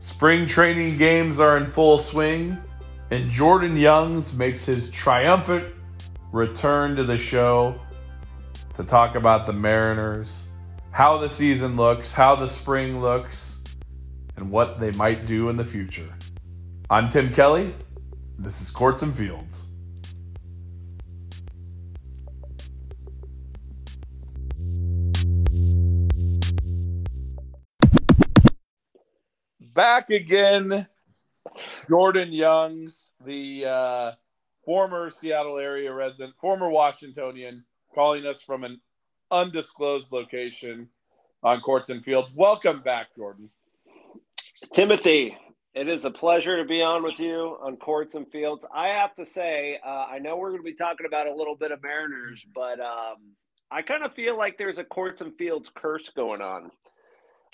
Spring training games are in full swing, and Jordan Youngs makes his triumphant return to the show to talk about the Mariners, how the season looks, how the spring looks, and what they might do in the future. I'm Tim Kelly. This is Courts and Fields. Back again, Jordan Youngs, the uh, former Seattle area resident, former Washingtonian, calling us from an undisclosed location on Courts and Fields. Welcome back, Jordan. Timothy, it is a pleasure to be on with you on Courts and Fields. I have to say, uh, I know we're going to be talking about a little bit of Mariners, but um, I kind of feel like there's a Courts and Fields curse going on.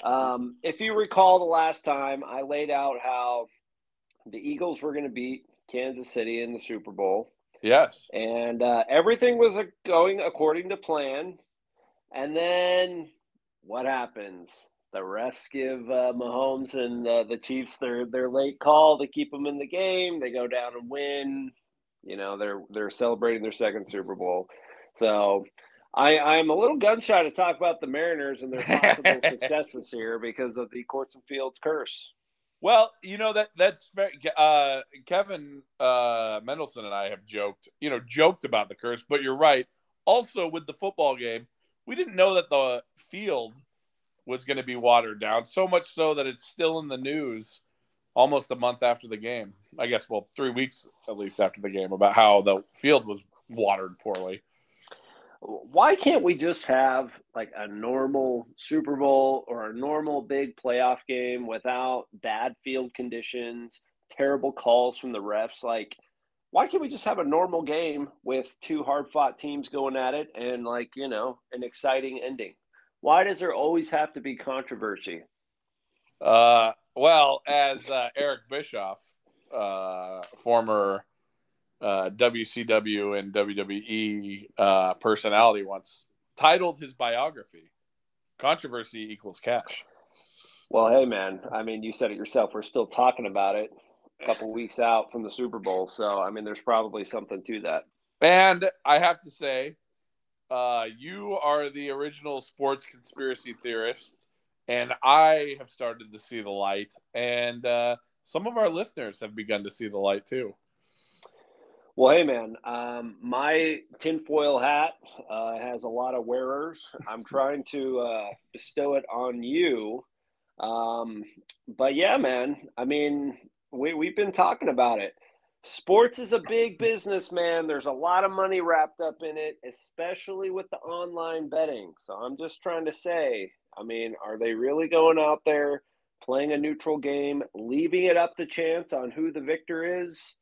Um, if you recall the last time, I laid out how the Eagles were going to beat Kansas City in the Super Bowl. Yes. And uh, everything was uh, going according to plan. And then what happens? The refs give uh, Mahomes and uh, the Chiefs their their late call to keep them in the game. They go down and win. You know, they're they're celebrating their second Super Bowl. So I, I'm a little gun shy to talk about the Mariners and their possible successes here because of the courts and fields curse. Well, you know that that's uh, Kevin uh, Mendelson and I have joked, you know, joked about the curse, but you're right. Also, with the football game, we didn't know that the field was going to be watered down so much so that it's still in the news almost a month after the game. I guess, well, three weeks at least after the game about how the field was watered poorly why can't we just have like a normal Super Bowl or a normal big playoff game without bad field conditions, terrible calls from the refs? Like, why can't we just have a normal game with two hard fought teams going at it and, like, you know, an exciting ending? Why does there always have to be controversy? Uh, well, as uh, Eric Bischoff, uh, former uh, WCW and WWE uh, personality once titled his biography "Controversy Equals Cash." Well, hey man, I mean, you said it yourself. We're still talking about it a couple weeks out from the Super Bowl, so I mean, there's probably something to that. And I have to say, uh, you are the original sports conspiracy theorist, and I have started to see the light, and uh, some of our listeners have begun to see the light too. Well, hey, man, um, my tinfoil hat uh, has a lot of wearers. I'm trying to uh, bestow it on you. Um, but yeah, man, I mean, we, we've been talking about it. Sports is a big business, man. There's a lot of money wrapped up in it, especially with the online betting. So I'm just trying to say, I mean, are they really going out there playing a neutral game, leaving it up to chance on who the victor is?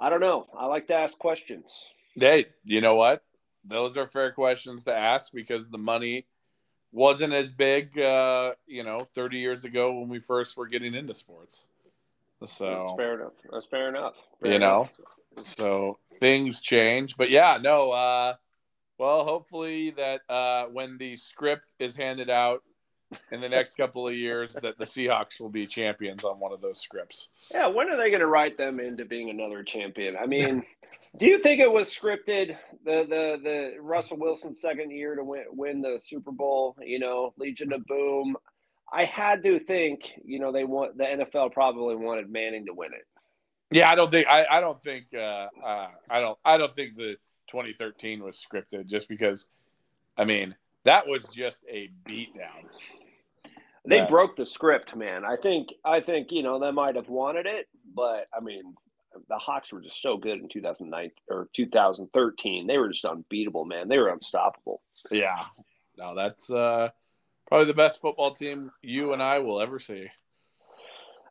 I don't know. I like to ask questions. Hey, you know what? Those are fair questions to ask because the money wasn't as big, uh, you know, 30 years ago when we first were getting into sports. So that's fair enough. That's fair enough. Fair you enough. know, so things change, but yeah, no. Uh, well, hopefully that uh, when the script is handed out in the next couple of years that the Seahawks will be champions on one of those scripts. Yeah, when are they going to write them into being another champion? I mean, do you think it was scripted the the the Russell Wilson second year to win win the Super Bowl? You know, Legion of Boom. I had to think, you know, they want the NFL probably wanted Manning to win it. Yeah, I don't think I, I don't think uh, uh, I don't I don't think the 2013 was scripted just because I mean that was just a beatdown. They broke the script, man. I think I think you know they might have wanted it, but I mean the Hawks were just so good in 2009 or 2013. They were just unbeatable, man. They were unstoppable. Yeah, no, that's uh, probably the best football team you and I will ever see.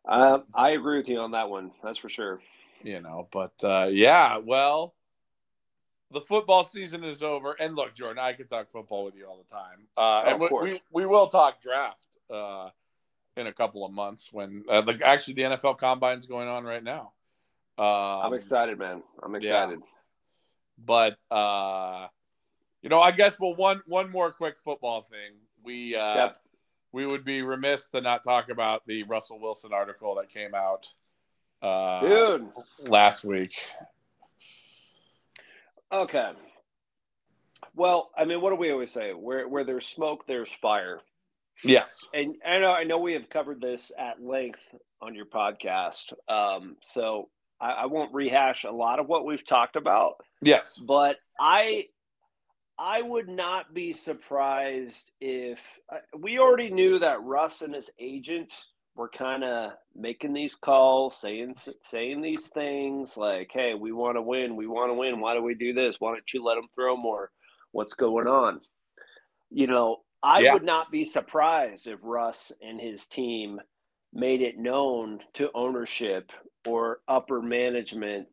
Uh, I agree with you on that one. That's for sure. You know, but uh, yeah, well, the football season is over. And look, Jordan, I could talk football with you all the time. Uh, oh, and we, we, we, will talk draft uh, in a couple of months when uh, the, actually the NFL combine is going on right now. Um, I'm excited, man. I'm excited. Yeah. But, uh, you know, I guess, well, one, one more quick football thing. We, uh, yep. we would be remiss to not talk about the Russell Wilson article that came out uh, Dude. last week. Okay. Well, I mean, what do we always say? Where where there's smoke, there's fire. Yes. And I know I know we have covered this at length on your podcast. Um, so I, I won't rehash a lot of what we've talked about. Yes. But I I would not be surprised if uh, we already knew that Russ and his agent were kind of making these calls, saying saying these things like, "Hey, we want to win. We want to win. Why do we do this? Why don't you let them throw more? What's going on?" You know, I Yeah. would not be surprised if Russ and his team made it known to ownership or upper management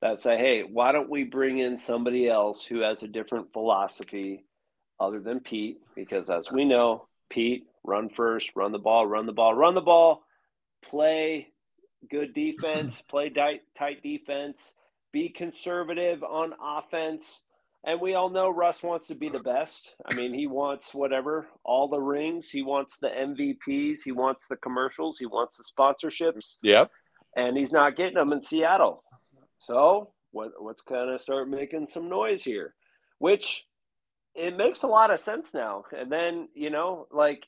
that say, hey, why don't we bring in somebody else who has a different philosophy other than Pete? Because as we know, Pete, run first, run the ball, run the ball, run the ball, play good defense, play tight, tight defense, be conservative on offense. And we all know Russ wants to be the best. I mean, he wants whatever, all the rings. He wants the MVPs. He wants the commercials. He wants the sponsorships Yep. and he's not getting them in Seattle. So what, let's kind of start making some noise here, which it makes a lot of sense now. And then you know, like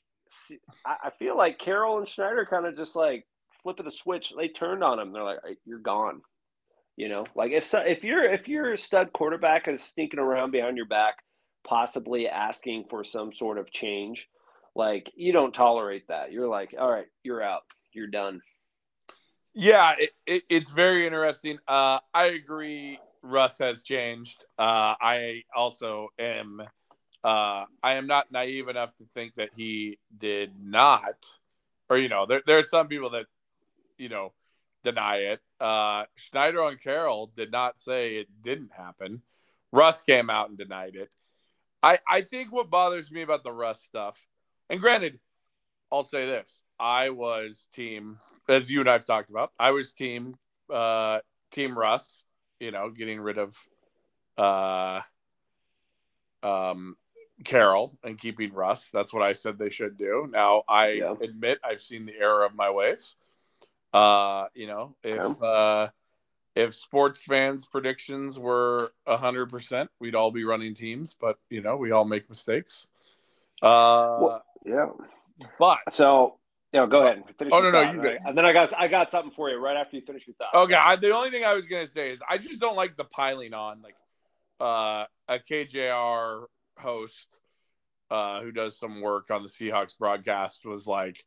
I, I feel like Carroll and Schneider kind of just like flipping the switch. They turned on him. They're like, "You're gone." You know, like if so, if you're if you're a stud quarterback is sneaking around behind your back, possibly asking for some sort of change, like you don't tolerate that. You're like, "All right, you're out. You're done." Yeah, it, it, it's very interesting. Uh, I agree. Russ has changed. Uh, I also am. Uh, I am not naive enough to think that he did not, or you know, there there are some people that, you know, deny it. Uh, Schneider and Carroll did not say it didn't happen. Russ came out and denied it. I I think what bothers me about the Russ stuff, and granted, I'll say this: I was team, as you and I've talked about. I was team, uh, team Russ. You know, getting rid of, uh, um, Carroll and keeping Russ. That's what I said they should do. Now I Yeah. admit I've seen the error of my ways. Uh, you know, if Okay. uh, if sports fans' predictions were hundred percent, we'd all be running teams. But you know, we all make mistakes. Uh, Well- Yeah. but So, yeah, go ahead. Finish Oh, no, no, you right? And then I got I got something for you right after you finish your thought. Okay, I, the only thing I was gonna say is I just don't like the piling on. Like uh, a KJR host uh, who does some work on the Seahawks broadcast was like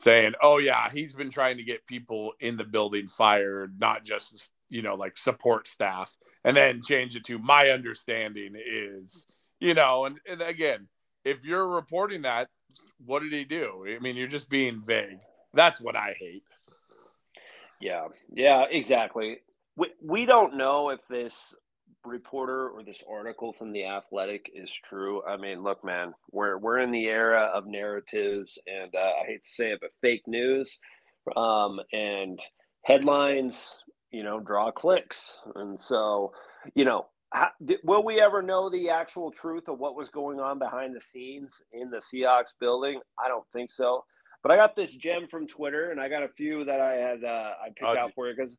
saying, "Oh yeah, he's been trying to get people in the building fired, not just you know like support staff." And then change it to my understanding is, you know, and, and again, if you're reporting that, what did he do? I mean, you're just being vague. That's what I hate. Yeah, yeah, exactly. We we don't know if this reporter or this article from the Athletic is true. I mean, look, man, we're we're in the era of narratives, and uh, I hate to say it, but fake news, um, and headlines, you know, draw clicks, and so, you know. How, will we ever know the actual truth of what was going on behind the scenes in the Seahawks building? I don't think so. But I got this gem from Twitter, and I got a few that I had uh, I picked Oh, out for you because,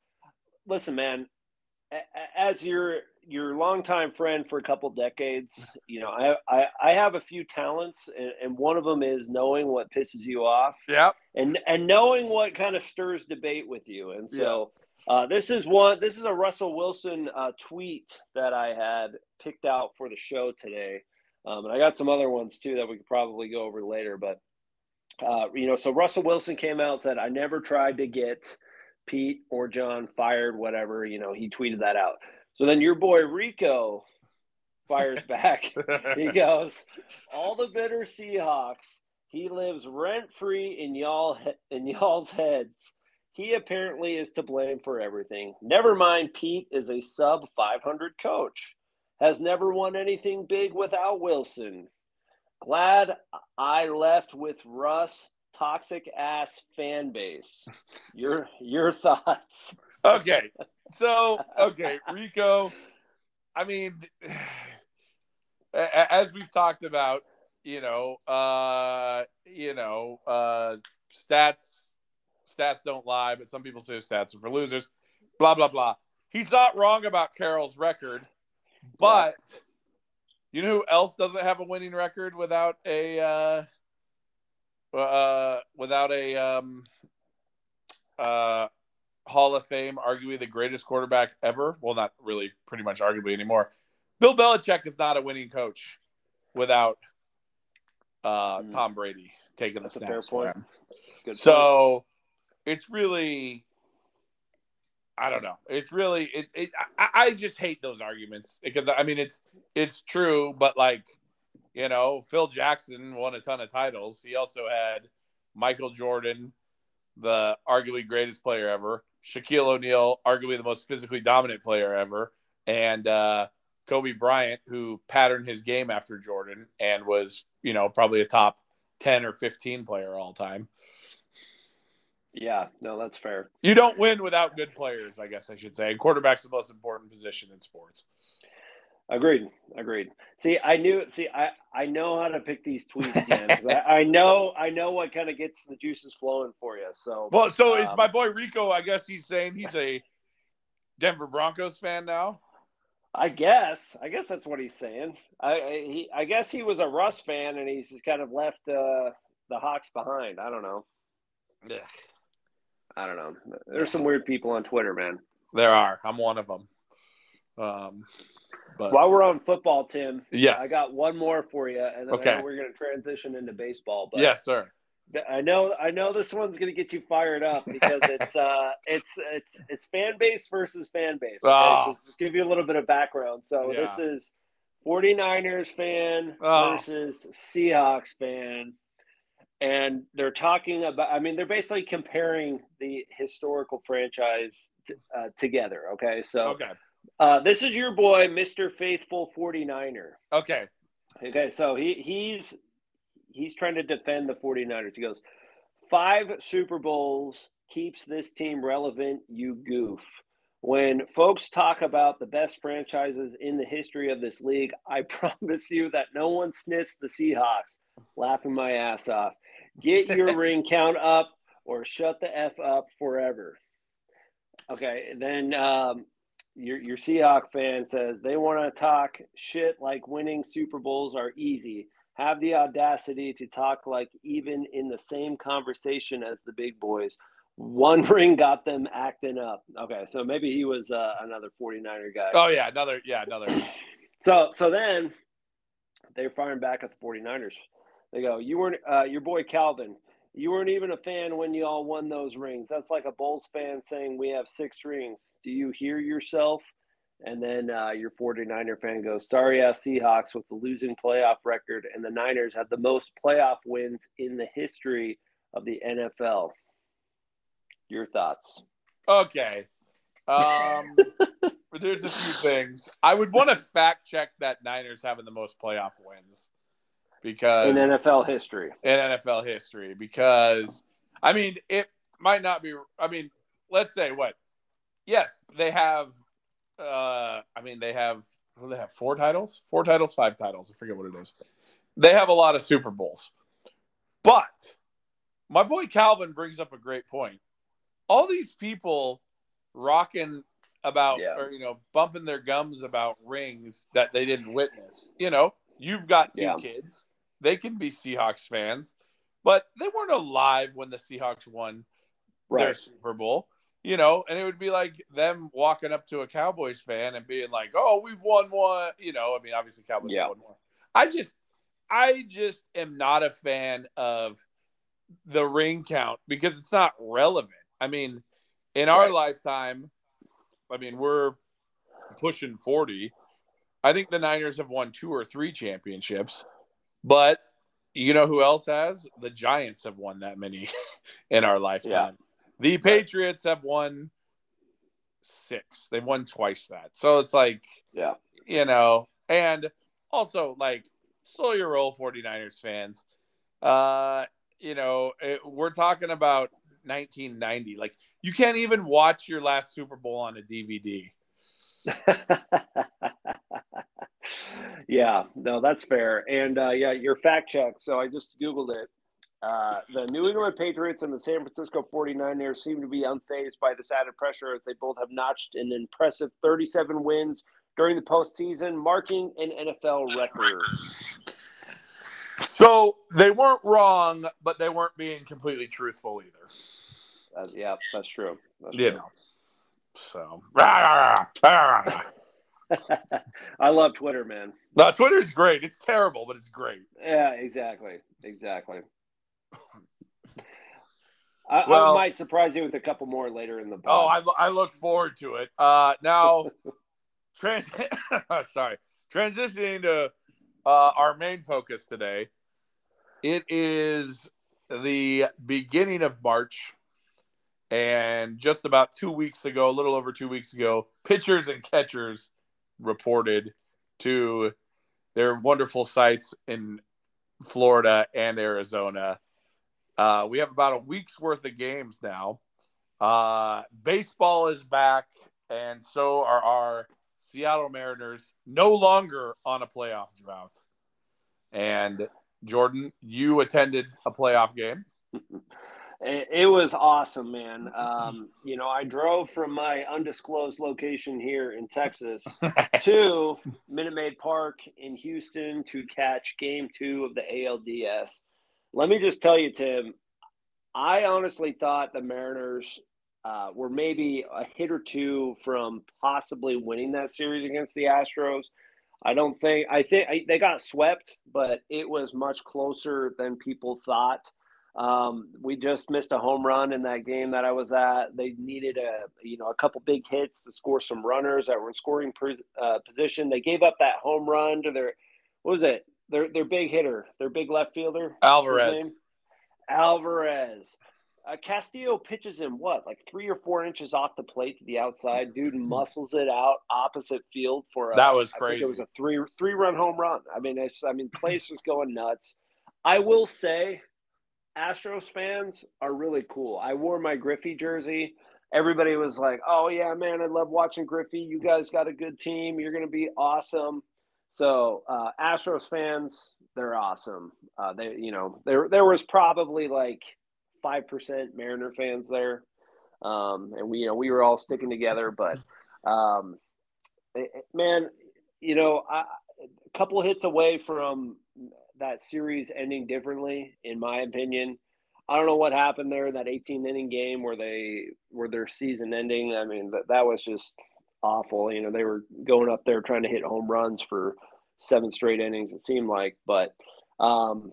listen, man, as your your longtime friend for a couple decades, you know, I I, I have a few talents, and, and one of them is knowing what pisses you off, Yep. and and knowing what kind of stirs debate with you. And so uh, this is one. This is a Russell Wilson uh, tweet that I had picked out for the show today, um, and I got some other ones too that we could probably go over later. But uh, you know, so Russell Wilson came out and said, "I never tried to get Pete or John fired, whatever." You know, he tweeted that out. So then your boy Rico fires back. he goes, "All the bitter Seahawks. He lives rent free in y'all in y'all's heads. He apparently is to blame for everything. Never mind, Pete is a sub 500 coach. Has never won anything big without Wilson. Glad I left with Russ. Toxic ass fan base. Your your thoughts? okay. So, okay, Rico, I mean, as we've talked about, you know, uh, you know, uh, stats stats don't lie, but some people say stats are for losers. Blah blah blah. He's not wrong about Carroll's record, but you know who else doesn't have a winning record without a uh, uh, without a um, uh, Hall of Fame, arguably the greatest quarterback ever. Well, not really, pretty much arguably anymore. Bill Belichick is not a winning coach without uh, mm. Tom Brady taking That's the snaps for him. so point. it's really, I don't know. It's really, it. it I, I just hate those arguments because I mean it's it's true, but like, you know, Phil Jackson won a ton of titles. He also had Michael Jordan, the arguably greatest player ever. Shaquille O'Neal, arguably the most physically dominant player ever, and uh, Kobe Bryant, who patterned his game after Jordan and was, you know, probably a top 10 or 15 player all time. Yeah, no, that's fair. You don't win without good players, I guess I should say. And quarterback's the most important position in sports. Agreed. Agreed. See, I knew. See, I I know how to pick these tweets, man. I, I, know. I know what kind of gets the juices flowing for you. So well, so um, is my boy Rico. I guess he's saying he's a Denver Broncos fan now. I guess. I guess that's what he's saying. I I, he, I guess he was a Russ fan, and he's kind of left uh, the Hawks behind. I don't know. Yeah. I don't know. There's some weird people on Twitter, man. There are. I'm one of them. Um, but while we're on football, Tim, yes, I got one more for you, and then okay. we're going to transition into baseball. But yes, sir. I know, I know this one's going to get you fired up because it's uh, it's it's it's fan base versus fan base. Okay? Oh. So give you a little bit of background. So yeah. this is 49ers fan oh. versus Seahawks fan. And they're talking about, I mean, they're basically comparing the historical franchise t- uh, together. Okay. So okay. Uh, this is your boy, Mr. Faithful 49er. Okay. Okay, so he he's he's trying to defend the 49ers. He goes, Five Super Bowls keeps this team relevant, you goof. When folks talk about the best franchises in the history of this league, I promise you that no one sniffs the Seahawks. Laughing my ass off. Get your ring count up or shut the F up forever. Okay, then um, your your Seahawk fan says they want to talk shit like winning Super Bowls are easy. Have the audacity to talk like even in the same conversation as the big boys. One ring got them acting up. Okay, so maybe he was uh, another 49er guy. Oh yeah, another yeah, another. so so then they're firing back at the 49ers. They go, "You weren't uh, your boy Calvin you weren't even a fan when you all won those rings. That's like a Bulls fan saying we have six rings. Do you hear yourself? And then uh, your 49er fan goes, sorry ass Seahawks with the losing playoff record, and the Niners have the most playoff wins in the history of the NFL. Your thoughts? Okay. Um, there's a few things. I would want to fact check that Niners having the most playoff wins because in NFL history. In NFL history, because I mean, it might not be. I mean, let's say what? Yes, they have. Uh, I mean, they have. What do they have? Four titles? Four titles? Five titles? I forget what it is. They have a lot of Super Bowls, but my boy Calvin brings up a great point. All these people rocking about yeah. or you know bumping their gums about rings that they didn't witness. You know, you've got two yeah. kids they can be Seahawks fans, but they weren't alive when the Seahawks won right. their Super Bowl. You know, and it would be like them walking up to a Cowboys fan and being like, "Oh, we've won one." You know, I mean, obviously Cowboys yeah. won more. I just, I just am not a fan of the ring count because it's not relevant. I mean, in our right. lifetime, I mean, we're pushing 40. I think the Niners have won two or three championships. But you know who else has? The Giants have won that many in our lifetime. Yeah. The Patriots have won six. They've won twice that. So it's like, yeah, you know, and also like slow your roll 49ers fans. Uh, you know, it, we're talking about 1990. Like you can't even watch your last Super Bowl on a DVD. Yeah, no, that's fair. And uh, yeah, your fact check. So I just Googled it. Uh, the New England Patriots and the San Francisco 49ers seem to be unfazed by this added pressure as they both have notched an impressive 37 wins during the postseason, marking an NFL record. So they weren't wrong, but they weren't being completely truthful either. Uh, yeah, that's true. That's you true. So I love Twitter, man. no, Twitter's great. It's terrible, but it's great. Yeah, exactly, exactly. I, Well- I might surprise you with a couple more later in the. Oh. I, I look forward to it. Uh, now, trans- sorry, transitioning to uh, our main focus today. It is the beginning of March, and just about two weeks ago, a little over two weeks ago, pitchers and catchers reported to their wonderful sites in Florida and Arizona. Uh, we have about a week's worth of games now. Uh, baseball is back, and so are our Seattle Mariners, no longer on a playoff drought. And Jordan, you attended a playoff game. It, it was awesome, man. Um, you know, I drove from my undisclosed location here in Texas to Minute Maid Park in Houston to catch game two of the ALDS. Let me just tell you, Tim, I honestly thought the Mariners uh, were maybe a hit or two from possibly winning that series against the Astros. I don't think, I think I, they got swept, but it was much closer than people thought. Um, we just missed a home run in that game that I was at. They needed a you know a couple big hits to score some runners that were in scoring uh, position. They gave up that home run to their what was it? Their their big hitter, their big left fielder, Alvarez. Alvarez. Uh, Castillo pitches him what, like three or four inches off the plate to the outside. Dude muscles it out opposite field for a, That was crazy. it was a three three run home run. I mean, I mean, place was going nuts. I will say, Astros fans are really cool. I wore my Griffey jersey. Everybody was like, "Oh yeah, man, I love watching Griffey. You guys got a good team. You're gonna be awesome." So uh, Astros fans, they're awesome. Uh, they, you know, there there was probably like five percent Mariner fans there, um, and we, you know, we were all sticking together. But um, it- it- man, you know, I, a couple hits away from that series ending differently, in my opinion. I don't know what happened there that 18 inning game where they where their season ending. I mean, that that was just awful. You know, they were going up there trying to hit home runs for seven straight innings. It seemed like, but um,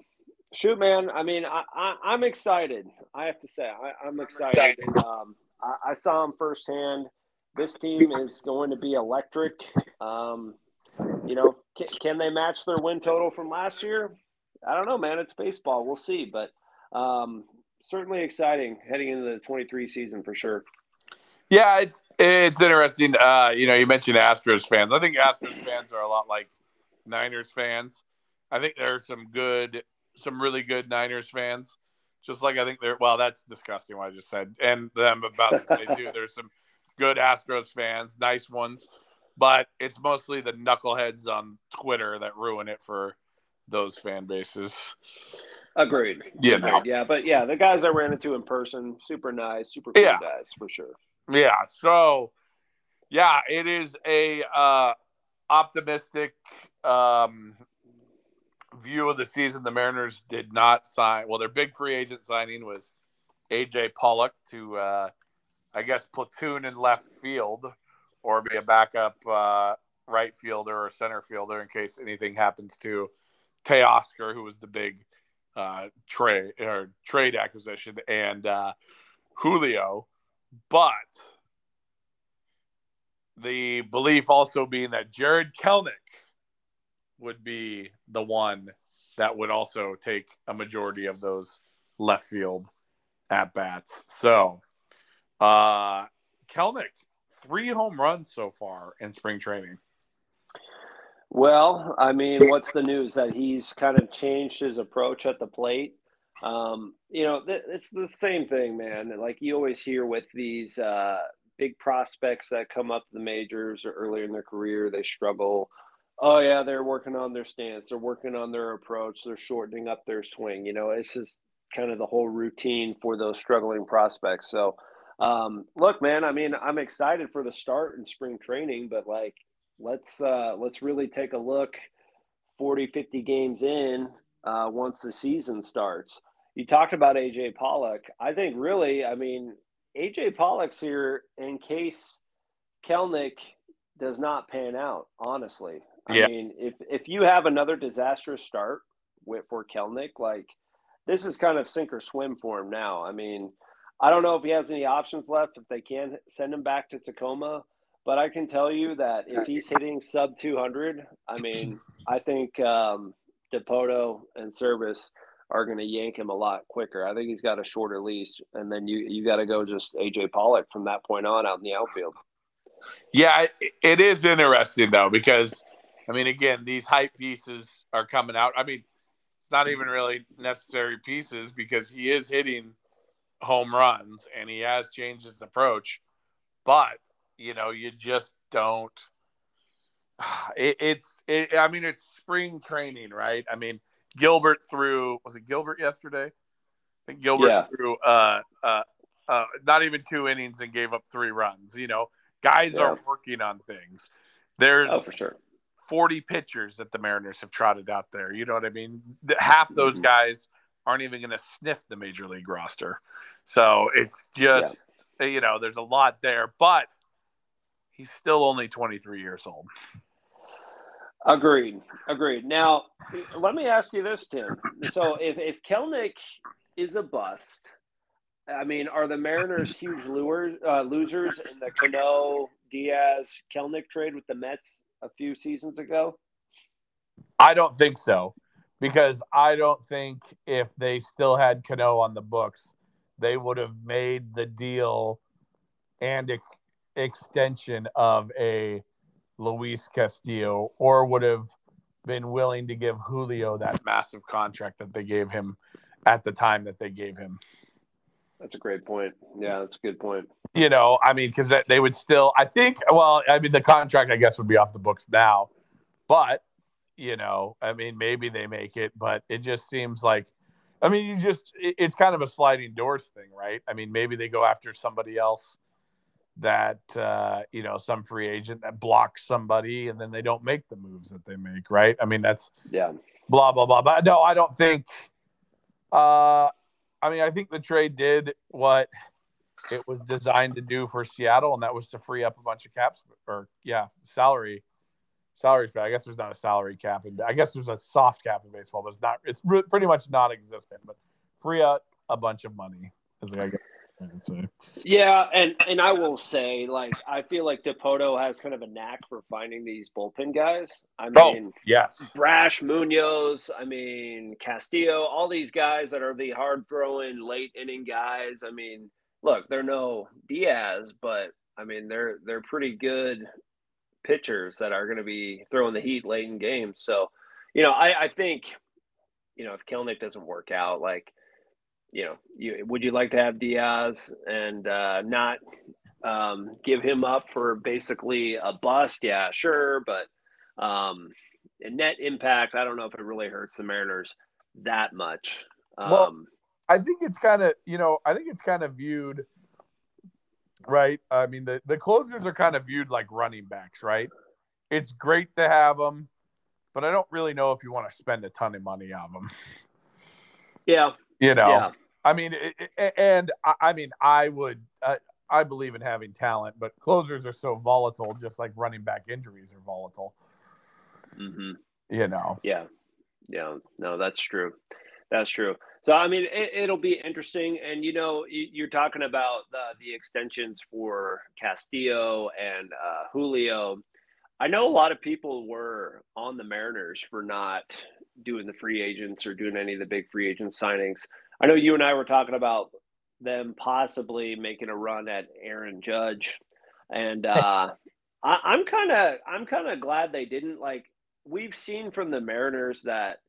shoot, man. I mean, I, I I'm excited. I have to say, I, I'm excited. Um, I, I saw him firsthand. This team is going to be electric. Um, you know, can, can they match their win total from last year? I don't know, man. It's baseball. We'll see, but um, certainly exciting heading into the 23 season for sure. Yeah, it's it's interesting. Uh, you know, you mentioned Astros fans. I think Astros fans are a lot like Niners fans. I think there are some good, some really good Niners fans. Just like I think there. Well, that's disgusting what I just said, and I'm about to say too. There's some good Astros fans, nice ones, but it's mostly the knuckleheads on Twitter that ruin it for those fan bases. Agreed. Know. Agreed. Yeah, but yeah, the guys I ran into in person, super nice, super cool Yeah. guys for sure. Yeah. So, yeah, it is a uh, optimistic um, view of the season. The Mariners did not sign. Well, their big free agent signing was AJ Pollock to, uh, I guess, platoon in left field or be a backup uh, right fielder or center fielder in case anything happens to Teoscar, who was the big uh, trade or trade acquisition, and uh, Julio. But the belief also being that Jarred Kelenic would be the one that would also take a majority of those left field at bats. So, uh, Kelnick, three home runs so far in spring training. Well, I mean, what's the news that he's kind of changed his approach at the plate? Um, you know, th- it's the same thing, man. Like you always hear with these uh, big prospects that come up the majors or earlier in their career, they struggle. Oh yeah, they're working on their stance. They're working on their approach. They're shortening up their swing. You know, it's just kind of the whole routine for those struggling prospects. So, um, look, man, I mean, I'm excited for the start in spring training, but like, let's uh, let's really take a look 40, 50 games in uh, once the season starts. You talked about AJ Pollock. I think really, I mean, AJ Pollock's here in case Kelenic does not pan out. Honestly, I mean, if if you have another disastrous start with for Kelenic, like this is kind of sink or swim for him now. I mean, I don't know if he has any options left. If they can send him back to Tacoma, but I can tell you that if he's hitting sub 200, I mean, I think um, Dipoto and Servais are going to yank him a lot quicker. I think he's got a shorter lease, and then you you got to go just AJ Pollock from that point on out in the outfield. Yeah, it is interesting though because I mean, again, these hype pieces are coming out. I mean, it's not even really necessary pieces because he is hitting home runs and he has changed his approach, but you know, you just don't. It, it's, it, I mean, it's spring training, right? I mean, Gilbert threw was it Gilbert yesterday? I think Gilbert yeah. threw uh, uh, uh, not even two innings and gave up three runs. You know, guys yeah. are working on things. There's oh, for sure 40 pitchers that the Mariners have trotted out there. You know what I mean? Half those mm-hmm. guys aren't even going to sniff the major league roster. So it's just, yeah. you know, there's a lot there, but he's still only 23 years old. Agreed. Agreed. Now, let me ask you this, Tim. So if, if Kelenic is a bust, I mean, are the Mariners huge lures, uh, losers in the Cano, Diaz, Kelenic trade with the Mets a few seasons ago? I don't think so because I don't think if they still had Cano on the books, they would have made the deal and ex- extension of a Luis Castillo or would have been willing to give Julio that massive contract that they gave him at the time that they gave him. That's a great point. Yeah, that's a good point. You know, I mean, because they would still, I think, well, I mean, the contract, I guess, would be off the books now, but, you know, I mean, maybe they make it, but it just seems like, I mean, you just, it's kind of a sliding doors thing, right? I mean, maybe they go after somebody else that uh, you know some free agent that blocks somebody and then they don't make the moves that they make right i mean that's yeah blah blah blah but no i don't think uh i mean i think the trade did what it was designed to do for seattle and that was to free up a bunch of caps or yeah salary salaries but i guess there's not a salary cap and i guess there's a soft cap in baseball but it's not it's pretty much non-existent but free up a bunch of money is I guess yeah, and and I will say, like, I feel like Dipoto has kind of a knack for finding these bullpen guys. I oh, mean, oh, yes, Brash Munoz. I mean, Castillo. All these guys that are the hard throwing late inning guys. I mean, look, they're no Diaz, but I mean, they're they're pretty good pitchers that are going to be throwing the heat late in games. So, you know, I, I think, you know, if Kelenic doesn't work out, like you know, you, would you like to have Diaz and uh, not um, give him up for basically a bust? Yeah, sure, but um, net impact, I don't know if it really hurts the Mariners that much. Um, well, I think it's kind of you know, I think it's kind of viewed right. I mean, the the closers are kind of viewed like running backs, right? It's great to have them, but I don't really know if you want to spend a ton of money on them. Yeah, you know, yeah. I mean, it, and I mean, I would, uh, I believe in having talent, but closers are so volatile, just like running back injuries are volatile. Mm-hmm. You know. Yeah. Yeah. No, that's true. That's true. So, I mean, it, will be interesting. And, you know, you're talking about the, the extensions for Castillo and uh, Julio. I know a lot of people were on the Mariners for not doing the free agents or doing any of the big free agent signings. I know you and I were talking about them possibly making a run at Aaron Judge, and uh, I, I'm kind of I'm kind of glad they didn't. Like we've seen from the Mariners that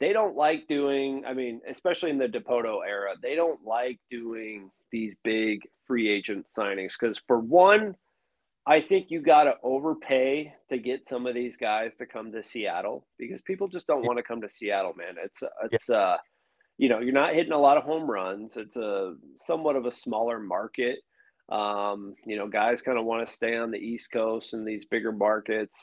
they don't like doing. I mean, especially in the Dipoto era, they don't like doing these big free agent signings because for one, I think you got to overpay to get some of these guys to come to Seattle because people just don't want to come to Seattle, man. It's it's yeah. uh you know, you're not hitting a lot of home runs. It's a somewhat of a smaller market. Um, you know, guys kind of want to stay on the East Coast and these bigger markets.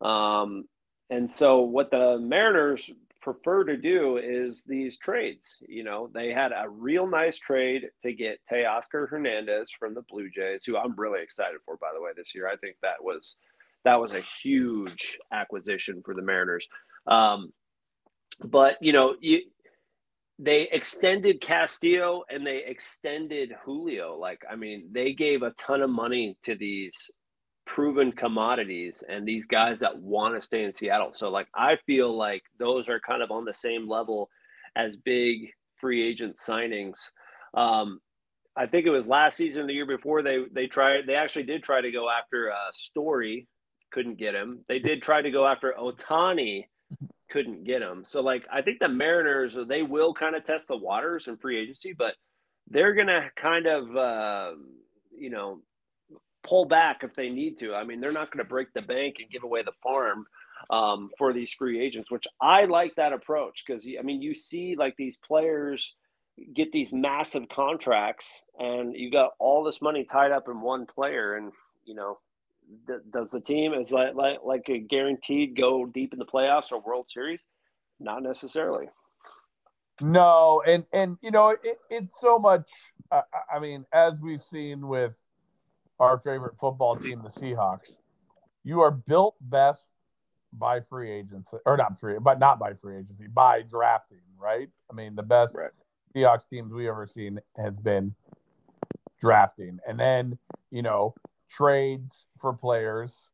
Um, and so what the Mariners prefer to do is these trades. You know, they had a real nice trade to get Teoscar Hernandez from the Blue Jays, who I'm really excited for, by the way, this year. I think that was that was a huge acquisition for the Mariners. Um, but you know, you, they extended Castillo and they extended Julio. Like, I mean, they gave a ton of money to these proven commodities and these guys that want to stay in Seattle. So like I feel like those are kind of on the same level as big free agent signings. Um, I think it was last season, the year before they they tried they actually did try to go after uh, Story, couldn't get him. They did try to go after Ohtani, couldn't get him. So like I think the Mariners they will kind of test the waters in free agency, but they're gonna kind of uh, you know pull back if they need to. I mean, they're not going to break the bank and give away the farm um, for these free agents, which I like that approach because I mean, you see like these players get these massive contracts, and you got all this money tied up in one player, and you know. Th- does the team is like, like like a guaranteed go deep in the playoffs or World Series? Not necessarily. No, and and you know it, it's so much. I mean, as we've seen with our favorite football team, the Seahawks. You are built best by free agency, or not free, but not by free agency, by drafting, right? I mean, the best right. Seahawks teams we ever seen has been drafting, and then you know trades for players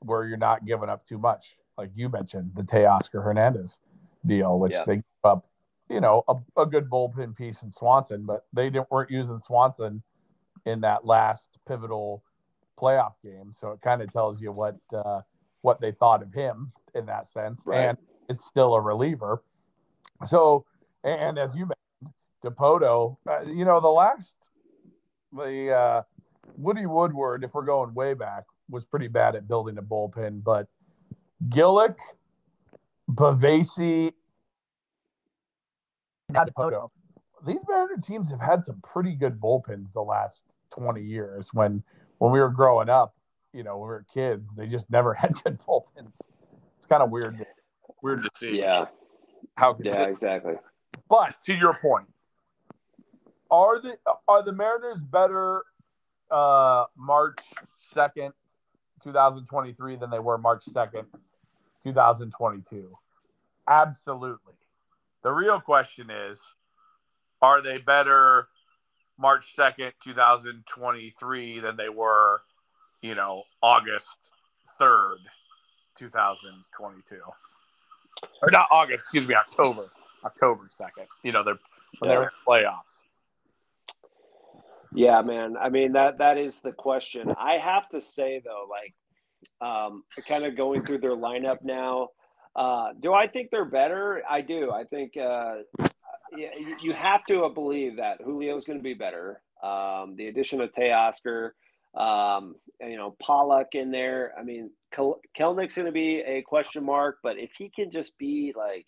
where you're not giving up too much, like you mentioned the Teoscar Hernandez deal, which yeah. they gave up, you know, a, a good bullpen piece in Swanson, but they didn't weren't using Swanson in that last pivotal playoff game. So it kind of tells you what uh, what they thought of him in that sense, right. and it's still a reliever. So, and as you mentioned, Dipoto, uh, you know, the last the uh, Woody Woodward, if we're going way back, was pretty bad at building a bullpen, but Gillick, Bavasi, Dipoto these Mariner teams have had some pretty good bullpens the last 20 years. When when we were growing up, you know, when we were kids, they just never had good bullpens. It's kind of weird, to, weird to see. Yeah. How yeah, exactly. But to your point, are the are the Mariners better uh, March second, 2023 than they were March second, 2022? Absolutely. The real question is are they better March 2nd, 2023 than they were, you know, August 3rd, 2022? Or not August, excuse me, October. October 2nd. You know, they're when yeah. they're in the playoffs. Yeah, man. I mean that that is the question. I have to say though, like um kind of going through their lineup now. Uh, do I think they're better? I do. I think uh, yeah, you have to believe that Julio is going to be better. Um, the addition of Teoscar, um, you know, Pollock in there. I mean, Kel- Kelenic's going to be a question mark, but if he can just be like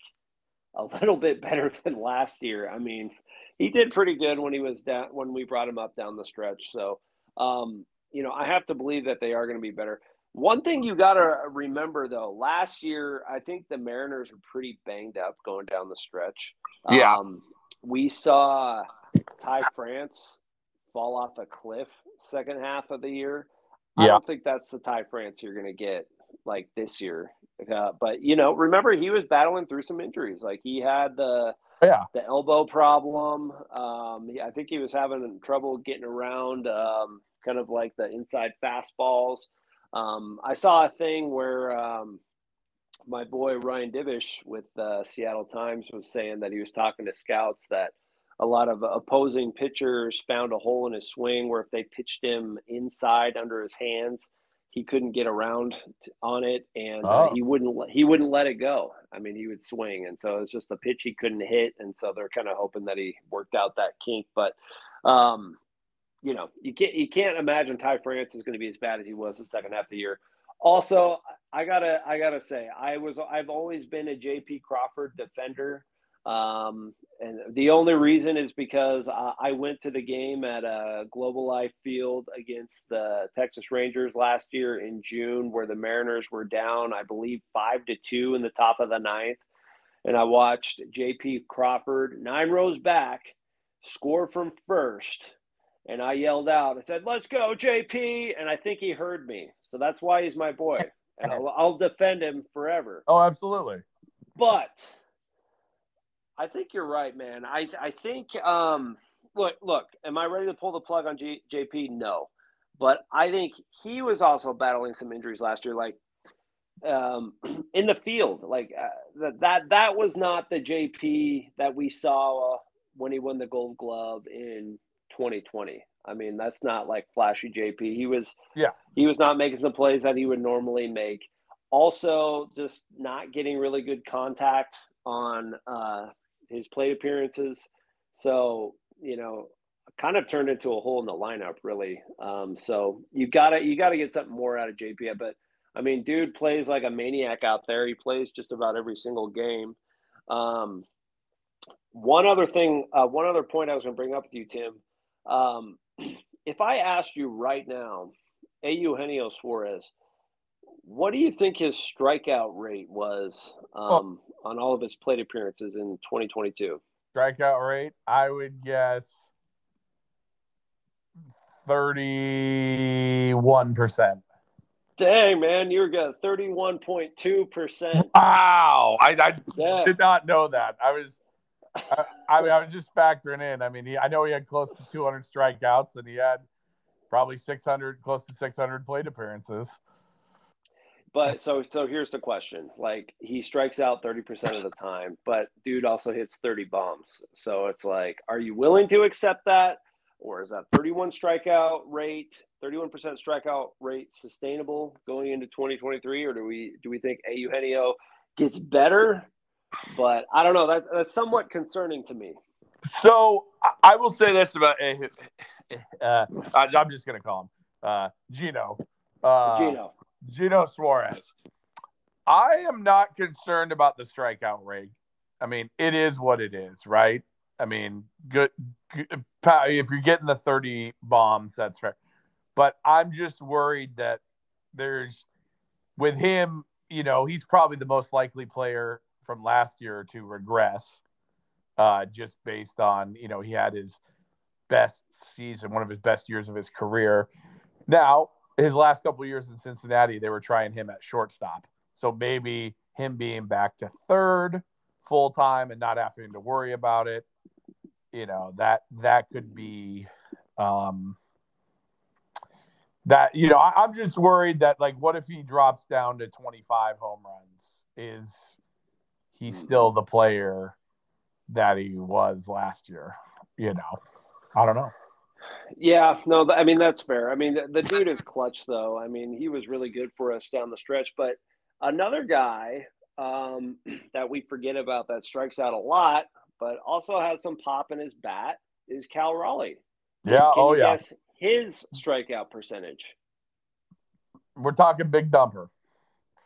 a little bit better than last year, I mean, he did pretty good when he was down when we brought him up down the stretch. So, um, you know, I have to believe that they are going to be better. One thing you got to remember though, last year I think the Mariners were pretty banged up going down the stretch. Yeah. Um, we saw Ty France fall off a cliff second half of the year. Yeah. I don't think that's the Ty France you're going to get like this year. Uh, but you know, remember he was battling through some injuries. Like he had the yeah the elbow problem. Um, I think he was having trouble getting around, um, kind of like the inside fastballs. Um, I saw a thing where um, my boy Ryan Divish with uh, Seattle Times was saying that he was talking to scouts that a lot of opposing pitchers found a hole in his swing where if they pitched him inside under his hands, he couldn't get around on it, and uh, oh. he wouldn't he wouldn't let it go. I mean, he would swing, and so it's just a pitch he couldn't hit, and so they're kind of hoping that he worked out that kink. But um, you know, you can't you can't imagine Ty France is going to be as bad as he was the second half of the year. Also, I gotta I gotta say I was I've always been a J.P. Crawford defender, um, and the only reason is because I, I went to the game at a Global Life Field against the Texas Rangers last year in June, where the Mariners were down I believe five to two in the top of the ninth, and I watched J.P. Crawford nine rows back score from first and I yelled out, I said, let's go, JP. And I think he heard me. So that's why he's my boy. And I'll, I'll defend him forever. Oh, absolutely. But I think you're right, man. I, I think, um, look, look, am I ready to pull the plug on G, JP? No. But I think he was also battling some injuries last year, like um, in the field. Like uh, that, that was not the JP that we saw when he won the gold glove in 2020. I mean, that's not like flashy JP. He was yeah. He was not making the plays that he would normally make. Also, just not getting really good contact on uh, his plate appearances. So you know, kind of turned into a hole in the lineup, really. Um, so you gotta you gotta get something more out of JP. But I mean, dude plays like a maniac out there. He plays just about every single game. Um, one other thing, uh, one other point I was going to bring up with you, Tim. Um, if I asked you right now, A. Eugenio Suarez, what do you think his strikeout rate was um, oh. on all of his plate appearances in 2022? Strikeout rate, I would guess 31%. Dang, man, you're got 31.2%. Wow. I, I yeah. did not know that. I was I, I, mean, I was just factoring in. I mean, he, I know he had close to 200 strikeouts, and he had probably 600, close to 600 plate appearances. But so, so here's the question: like, he strikes out 30 percent of the time, but dude also hits 30 bombs. So it's like, are you willing to accept that, or is that 31 strikeout rate, 31 percent strikeout rate sustainable going into 2023, or do we do we think Eugenio gets better but I don't know. That, that's somewhat concerning to me. So I will say this about uh, I'm just gonna call him uh, Geno. Uh, Geno. Geno Suarez. I am not concerned about the strikeout rate. I mean, it is what it is, right? I mean, good, good if you're getting the 30 bombs, that's fair. But I'm just worried that there's with him, you know, he's probably the most likely player from last year to regress, uh, just based on you know he had his best season, one of his best years of his career. Now, his last couple years in Cincinnati, they were trying him at shortstop, so maybe him being back to third full time and not having to worry about it, you know that that could be. Um, that you know, I, I'm just worried that like, what if he drops down to 25 home runs? Is he's still the player that he was last year. You know, I don't know. Yeah, no, I mean that's fair. I mean the, the, dude is clutch though. I mean he was really good for us down the stretch. But another guy um, that we forget about that strikes out a lot, but also has some pop in his bat is Cal Raleigh. Yeah. Can oh yeah. his strikeout percentage. We're talking big dumper.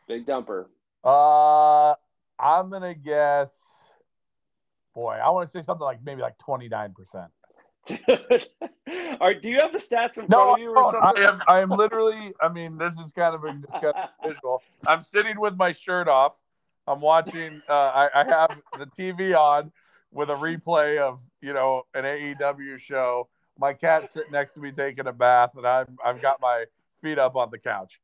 Big dumper. Uh, I'm gonna guess. Boy, I want to say something like maybe like 29 percent. Are do you have the stats in no, front of you? Or something? I am. I am literally. I mean, this is kind of a disgusting visual. I'm sitting with my shirt off. I'm watching. Uh, I, I have the TV on with a replay of you know an AEW show. My cat's sitting next to me taking a bath, and I'm I've got my feet up on the couch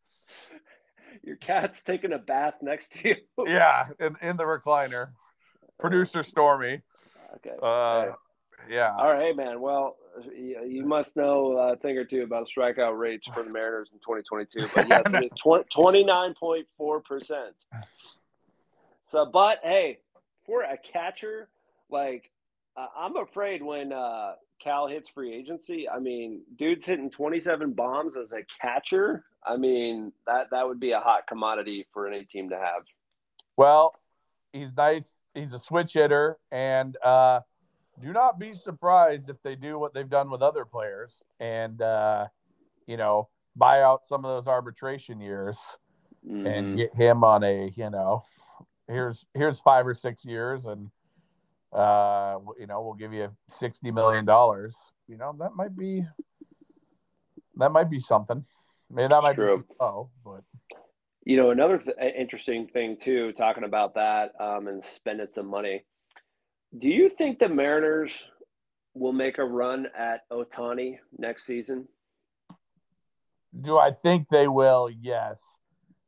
your cat's taking a bath next to you. yeah, in, in the recliner. Producer Stormy. Okay. Uh, yeah. All right, man. Well, you, must know a thing or two about strikeout rates for the Mariners in 2022. But yes, it's 29.4%. So, but hey, for a catcher, like, uh, I'm afraid when uh, Cal hits free agency, I mean, dude's hitting 27 bombs as a catcher. I mean, that that would be a hot commodity for any team to have. Well, he's nice. He's a switch hitter, and uh, do not be surprised if they do what they've done with other players and uh, you know buy out some of those arbitration years mm-hmm. and get him on a you know here's here's five or six years and uh you know we'll give you 60 million dollars. You know that might be that might be something. Maybe that might True. be oh but. You know another th- interesting thing too talking about that um and spending some money. Do you think the mariners will make a run at Ohtani next season? Do i think they will? Yes.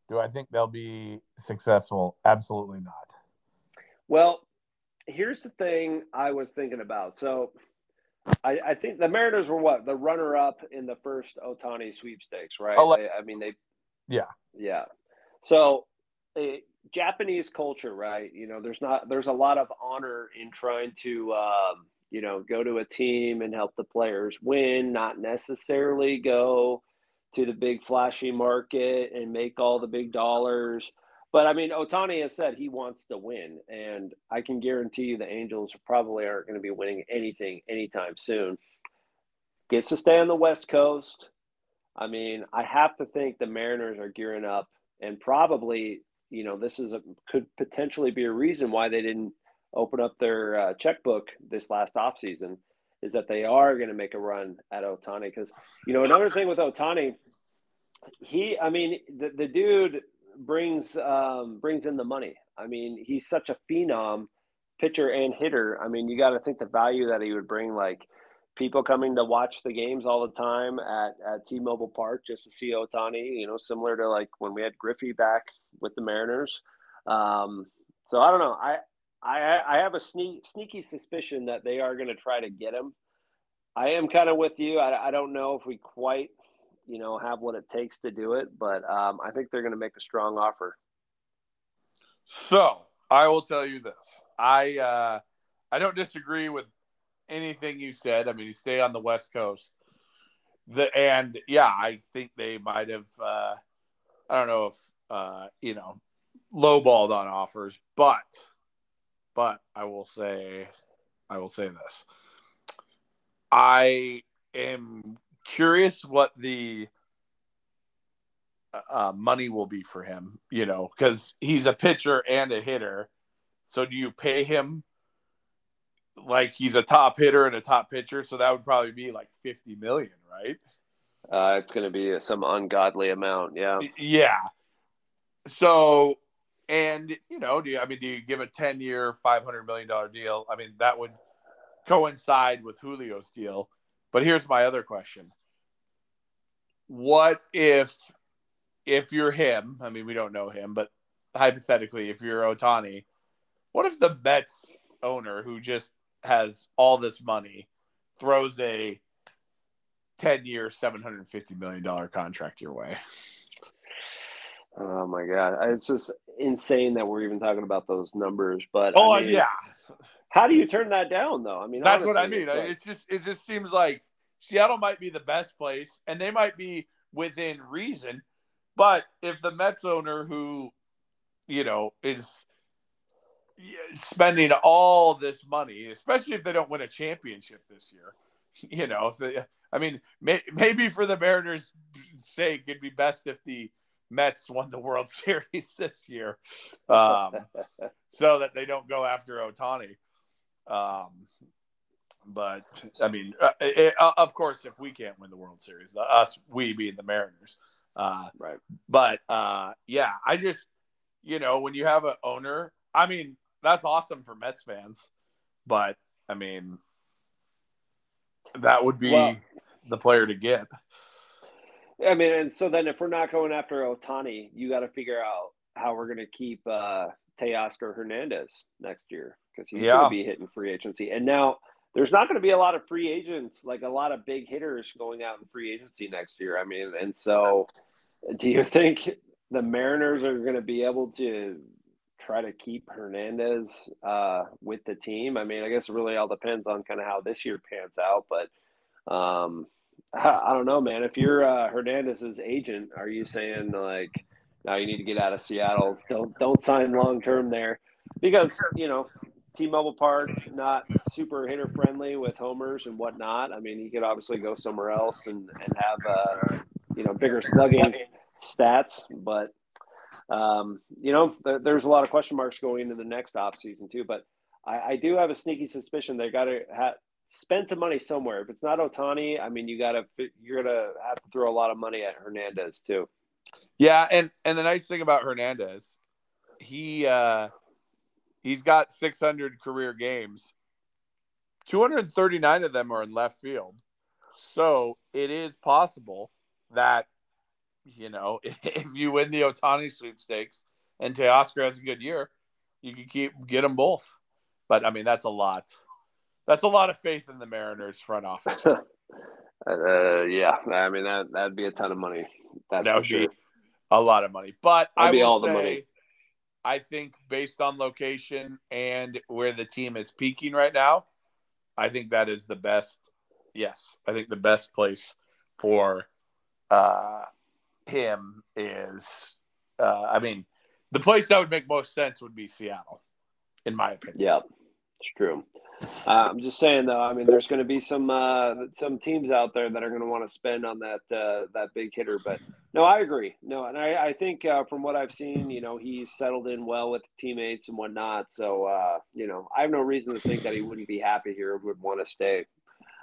Do I think they'll be successful? Absolutely not. Well, here's the thing I was thinking about. So I, I think the Mariners were what? The runner up in the first Ohtani sweepstakes, right? Oh, they, I mean, they. Yeah. Yeah. So a Japanese culture, right? You know, there's not, there's a lot of honor in trying to, um, you know, go to a team and help the players win, not necessarily go to the big flashy market and make all the big dollars. But I mean, Ohtani has said he wants to win, and I can guarantee you the Angels probably aren't going to be winning anything anytime soon. Gets to stay on the West Coast. I mean, I have to think the Mariners are gearing up, and probably, you know, this is a could potentially be a reason why they didn't open up their uh, checkbook this last offseason is that they are going to make a run at Ohtani. because you know another thing with Ohtani, he I mean the, the dude brings um, brings in the money. I mean he's such a phenom pitcher and hitter. I mean you got to think the value that he would bring like people coming to watch the games all the time at, at T-Mobile Park just to see Ohtani. you know, similar to like when we had Griffey back with the Mariners. Um, so I don't know. I, I I have a sneak, sneaky suspicion that they are going to try to get him. I am kind of with you. I, I don't know if we quite, you know, have what it takes to do it, but um, I think they're going to make a strong offer. So I will tell you this: I uh, I don't disagree with anything you said. I mean, you stay on the West Coast. The and yeah, I think they might have. Uh, I don't know if uh, you know lowballed on offers, but but I will say, I will say this. I am curious what the uh, money will be for him, you know, because he's a pitcher and a hitter. So do you pay him like he's a top hitter and a top pitcher? So that would probably be like 50 million, right? Uh, it's going to be some ungodly amount. Yeah. Yeah. So and you know, do you, I mean, do you give a ten-year, five hundred million dollar deal? I mean, that would coincide with Julio's deal. But here's my other question: What if, if you're him? I mean, we don't know him, but hypothetically, if you're Ohtani, what if the Mets owner who just has all this money throws a 10 year, $750 million contract your way? Oh my god, it's just insane that we're even talking about those numbers. But oh I mean, yeah, how do you turn that down though? I mean, that's honestly, what I mean. It's, like... it's just it just seems like Seattle might be the best place, and they might be within reason. But if the Mets owner, who you know is spending all this money, especially if they don't win a championship this year, you know, if they, I mean, may, maybe for the Mariners' sake, it'd be best if the Mets won the World Series this year, um, so that they don't go after Ohtani. Um, but I mean, uh, it, uh, of course, if we can't win the World Series, uh, us, we being the Mariners, uh, right? But uh, yeah, I just, you know, when you have an owner, I mean, that's awesome for Mets fans, but I mean, that would be well, the player to get. I mean, and so then if we're not going after Ohtani, you got to figure out how we're going to keep uh, Teoscar Hernandez next year because he's yeah. going to be hitting free agency. And now there's not going to be a lot of free agents, like a lot of big hitters going out in free agency next year. I mean, and so do you think the Mariners are going to be able to try to keep Hernandez uh, with the team? I mean, I guess it really all depends on kind of how this year pans out, but. Um, I don't know, man. If you're uh, Hernandez's agent, are you saying like, now you need to get out of Seattle? Don't don't sign long term there, because you know, T-Mobile Park not super hitter friendly with homers and whatnot. I mean, he could obviously go somewhere else and and have uh, you know bigger slugging stats, but um, you know there, there's a lot of question marks going into the next off season too. But I, I do have a sneaky suspicion they got to ha- spend some money somewhere. If it's not Ohtani, I mean, you got to you're gonna have to throw a lot of money at Hernandez too. Yeah, and and the nice thing about Hernandez, he uh he's got 600 career games. 239 of them are in left field. So it is possible that you know if you win the Ohtani sweepstakes and Teoscar has a good year, you can keep get them both. But I mean, that's a lot. That's a lot of faith in the Mariners front office. uh, yeah, I mean that that'd be a ton of money. That's that would sure. be a lot of money. But that'd I be all say, the money. I think based on location and where the team is peaking right now, I think that is the best. Yes, I think the best place for uh, him is. Uh, I mean, the place that would make most sense would be Seattle, in my opinion. Yeah, it's true. Uh, I'm just saying though. I mean, there's going to be some uh, some teams out there that are going to want to spend on that uh, that big hitter. But no, I agree. No, and I, I think uh, from what I've seen, you know, he's settled in well with teammates and whatnot. So uh, you know, I have no reason to think that he wouldn't be happy here. Would want to stay.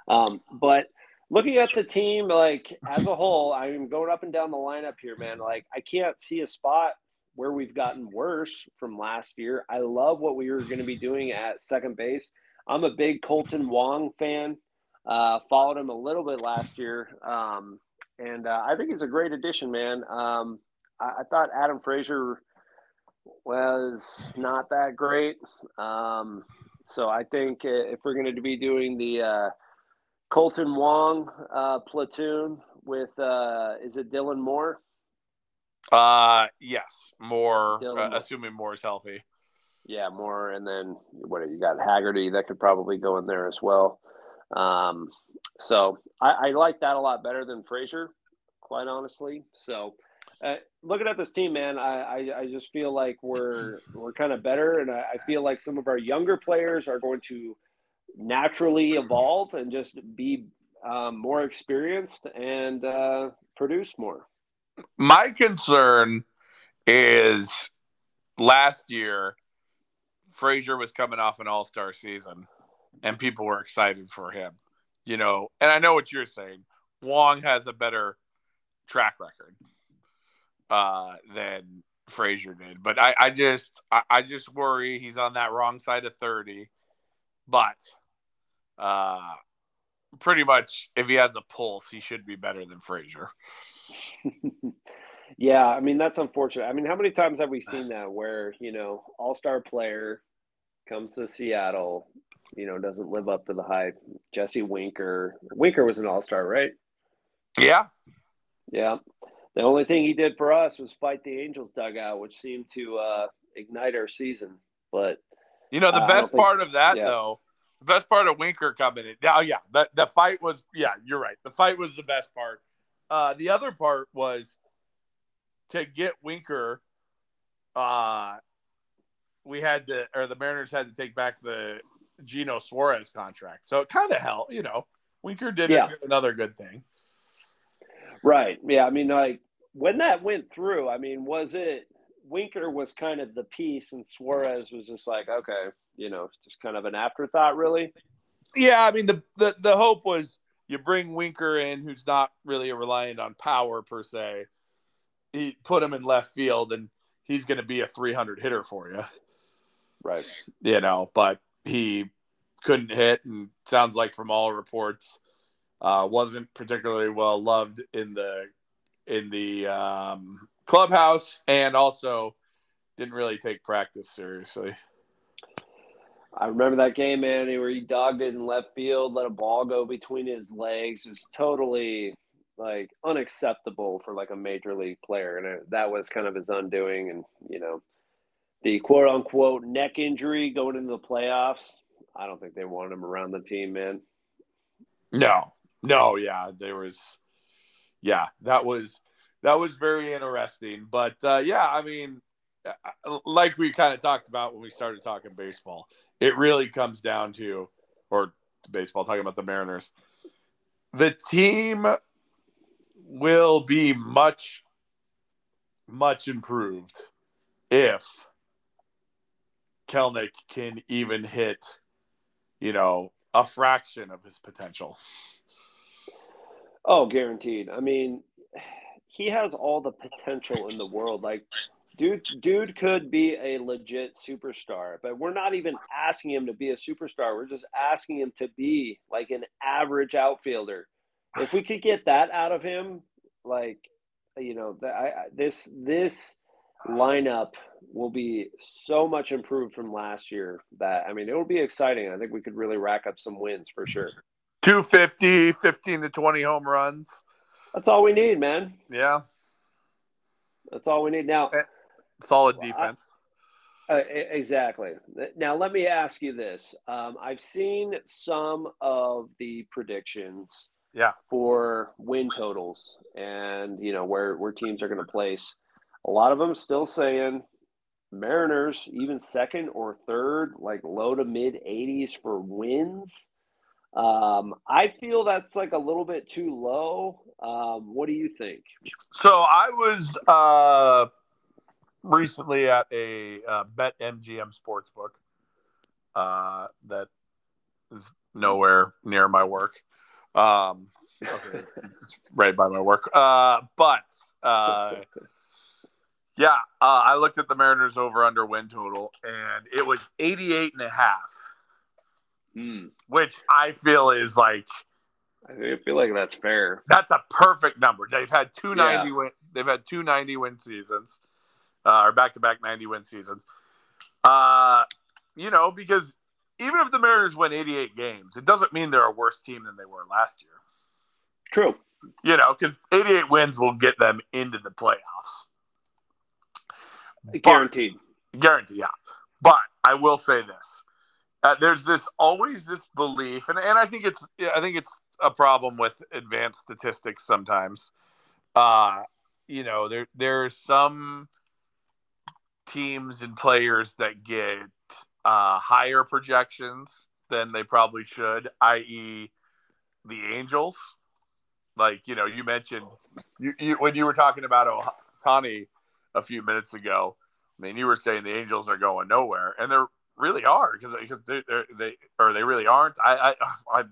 Um, but looking at the team, like as a whole, I'm going up and down the lineup here, man. Like I can't see a spot where we've gotten worse from last year. I love what we were going to be doing at second base. I'm a big Kolten Wong fan. Uh, followed him a little bit last year, um, and uh, I think he's a great addition, man. Um, I, I, thought Adam Frazier was not that great, um, so I think if we're going to be doing the uh, Kolten Wong uh, platoon with uh, is it Dylan Moore? Uh, yes, Moore. Uh, assuming Moore is healthy. Yeah, more, and then what you got Haggerty that could probably go in there as well. Um, so I, I like that a lot better than Frazier, quite honestly. So uh, looking at this team, man, I, I, I, just feel like we're we're kind of better, and I, I, feel like some of our younger players are going to naturally evolve and just be um, more experienced and uh, produce more. My concern is last year Frazier was coming off an All Star season, and people were excited for him. You know, and I know what you're saying. Wong has a better track record uh, than Frazier did, but I, I just, I, I, just worry he's on that wrong side of thirty. But uh, pretty much, if he has a pulse, he should be better than Frazier. Yeah, I mean that's unfortunate. I mean, how many times have we seen that where you know all star player comes to Seattle, you know, doesn't live up to the hype. Jesse Winker, Winker was an all star, right? Yeah, yeah. The only thing he did for us was fight the Angels dugout, which seemed to uh, ignite our season. But you know, the uh, best part think, of that yeah. though, the best part of Winker coming in. Oh yeah, the the fight was. Yeah, you're right. The fight was the best part. Uh, the other part was to get Winker. Uh, we had to, or the Mariners had to take back the Geno Suarez contract. So it kind of helped, you know. Winker did yeah. another good thing. Right. Yeah. I mean, like when that went through, I mean, was it Winker was kind of the piece and Suarez was just like, okay, you know, just kind of an afterthought, really? Yeah. I mean, the, the, the hope was you bring Winker in, who's not really reliant on power per se. He put him in left field and he's going to be a 300 hitter for you. Right. You know, but he couldn't hit, and sounds like from all reports, uh, wasn't particularly well loved in the in the um, clubhouse, and also didn't really take practice seriously. I remember that game, man, where he dogged it in left field, let a ball go between his legs. It was totally like unacceptable for like a major league player, and it, that was kind of his undoing. And you know, the quote unquote neck injury going into the playoffs. I don't think they wanted him around the team, man. No, no, yeah, there was, yeah, that was that was very interesting. But uh, yeah, I mean, like we kind of talked about when we started talking baseball, it really comes down to, or baseball, talking about the Mariners. The team will be much, much improved if Kelenic can even hit, you know, a fraction of his potential. Oh, guaranteed. I mean, he has all the potential in the world. Like, dude, dude could be a legit superstar, but we're not even asking him to be a superstar. We're just asking him to be like an average outfielder. If we could get that out of him, like, you know, I, this this lineup will be so much improved from last year that I mean, it will be exciting. I think we could really rack up some wins for sure. 250, 15 to 20 home runs. That's all we need, man. Yeah. That's all we need. Now, eh, solid defense. Uh, exactly. Now, let me ask you this. Um, I've seen some of the predictions yeah. for win totals and, you know, where, where teams are going to place. A lot of them still saying Mariners, even second or third, like low to mid 80s for wins. Um, I feel that's like a little bit too low. Um, what do you think? So I was uh, recently at a uh, Bet MGM sportsbook uh, that is nowhere near my work. Um, okay, it's right by my work. Uh, but uh, yeah, uh, I looked at the Mariners over under win total, and it was 88 and a half mm. which I feel is like I feel like that's fair. That's a perfect number. They've had two ninety yeah. win. They've had two ninety win seasons, uh, or back to back ninety win seasons. Uh, you know, because even if the Mariners win eighty eight games, it doesn't mean they're a worse team than they were last year. True. You know, because eighty eight wins will get them into the playoffs. Guaranteed. But, guaranteed, yeah. But I will say this: uh, there's this always this belief, and, and I think it's I think it's a problem with advanced statistics sometimes. Uh, you know, there there's some teams and players that get uh, higher projections than they probably should, i.e., the Angels. Like you know, you mentioned you, you when you were talking about Ohtani a few minutes ago. I mean, you were saying the Angels are going nowhere, and they're really are because because they they or they really aren't. I, I, I, I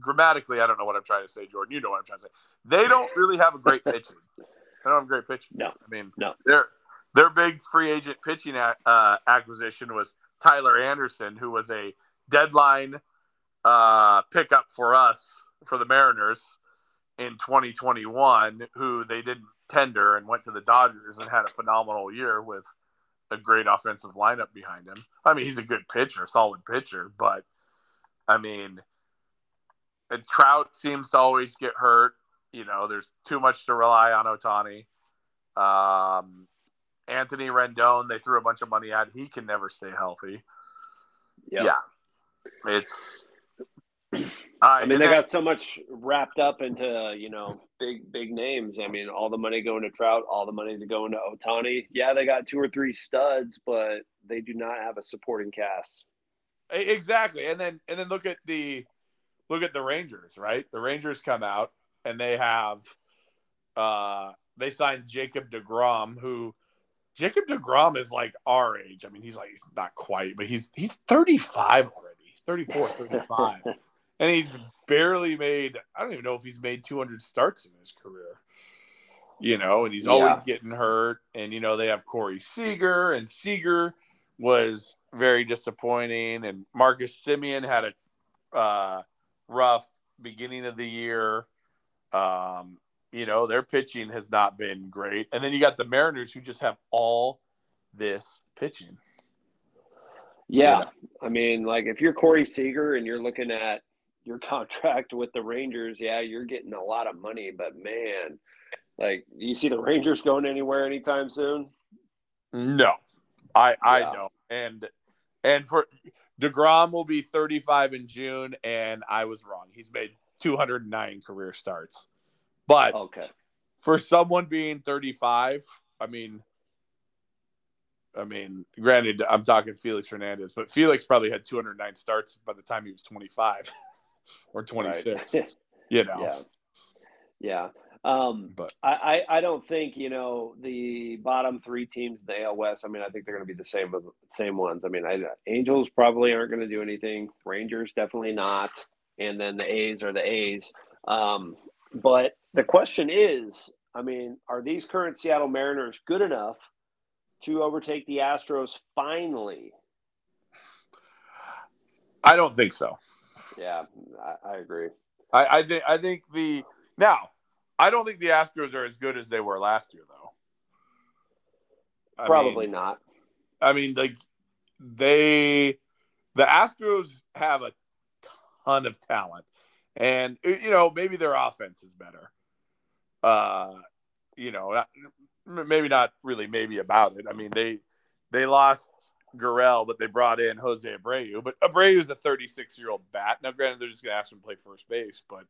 grammatically I don't know what I'm trying to say, Jordan. You know what I'm trying to say. They don't really have a great pitching. They don't have a great pitching. No, I mean no. Their their big free agent pitching uh, acquisition was Tyler Anderson, who was a deadline uh, pickup for us for the Mariners in 2021, who they didn't tender and went to the Dodgers and had a phenomenal year with a great offensive lineup behind him. I mean, he's a good pitcher, solid pitcher, but I mean, Trout seems to always get hurt. You know, there's too much to rely on Ohtani. Um, Anthony Rendon, they threw a bunch of money at. He can never stay healthy. Yep. Yeah, it's I mean, they got so much wrapped up into you know big big names. I mean, all the money going to Trout, all the money to go into Ohtani. Yeah, they got two or three studs, but they do not have a supporting cast. Exactly, and then and then look at the look at the Rangers. Right, the Rangers come out and they have uh they signed Jacob Degrom, who Jacob Degrom is like our age. I mean, he's like he's not quite, but he's he's 35 already. 34, 35. and he's barely made. I don't even know if he's made 200 starts in his career. You know, and he's yeah. always getting hurt. And you know they have Corey Seager, and Seager was very disappointing. And Marcus Semien had a uh, rough beginning of the year. Um, you know, their pitching has not been great. And then you got the Mariners who just have all this pitching. Yeah. You know? I mean, like if you're Corey Seager and you're looking at your contract with the Rangers, yeah, you're getting a lot of money, but man, like, do you see the Rangers going anywhere anytime soon? No, I I yeah. don't. And and for Degrom will be 35 in June, and I was wrong. He's made 209 career starts, but okay, for someone being 35, I mean, I mean, granted, I'm talking Felix Hernandez, but Felix probably had 209 starts by the time he was 25 or 26. Right. you know. Yeah. Yeah. Um, but I, I, I, don't think you know the bottom three teams in the AL West. I mean, I think they're going to be the same same ones. I mean, I, Angels probably aren't going to do anything. Rangers definitely not, and then the A's are the A's. Um, but the question is, I mean, are these current Seattle Mariners good enough to overtake the Astros finally? I don't think so. Yeah, I, I agree. I, I think I think the now I don't think the Astros are as good as they were last year, though. I Probably mean, not. I mean, like they, the Astros have a ton of talent, and you know maybe their offense is better. Uh, you know, not, maybe not really. Maybe about it. I mean, they they lost Gurriel, but they brought in Jose Abreu. But Abreu is a 36 year old bat. Now, granted, they're just going to ask him to play first base, but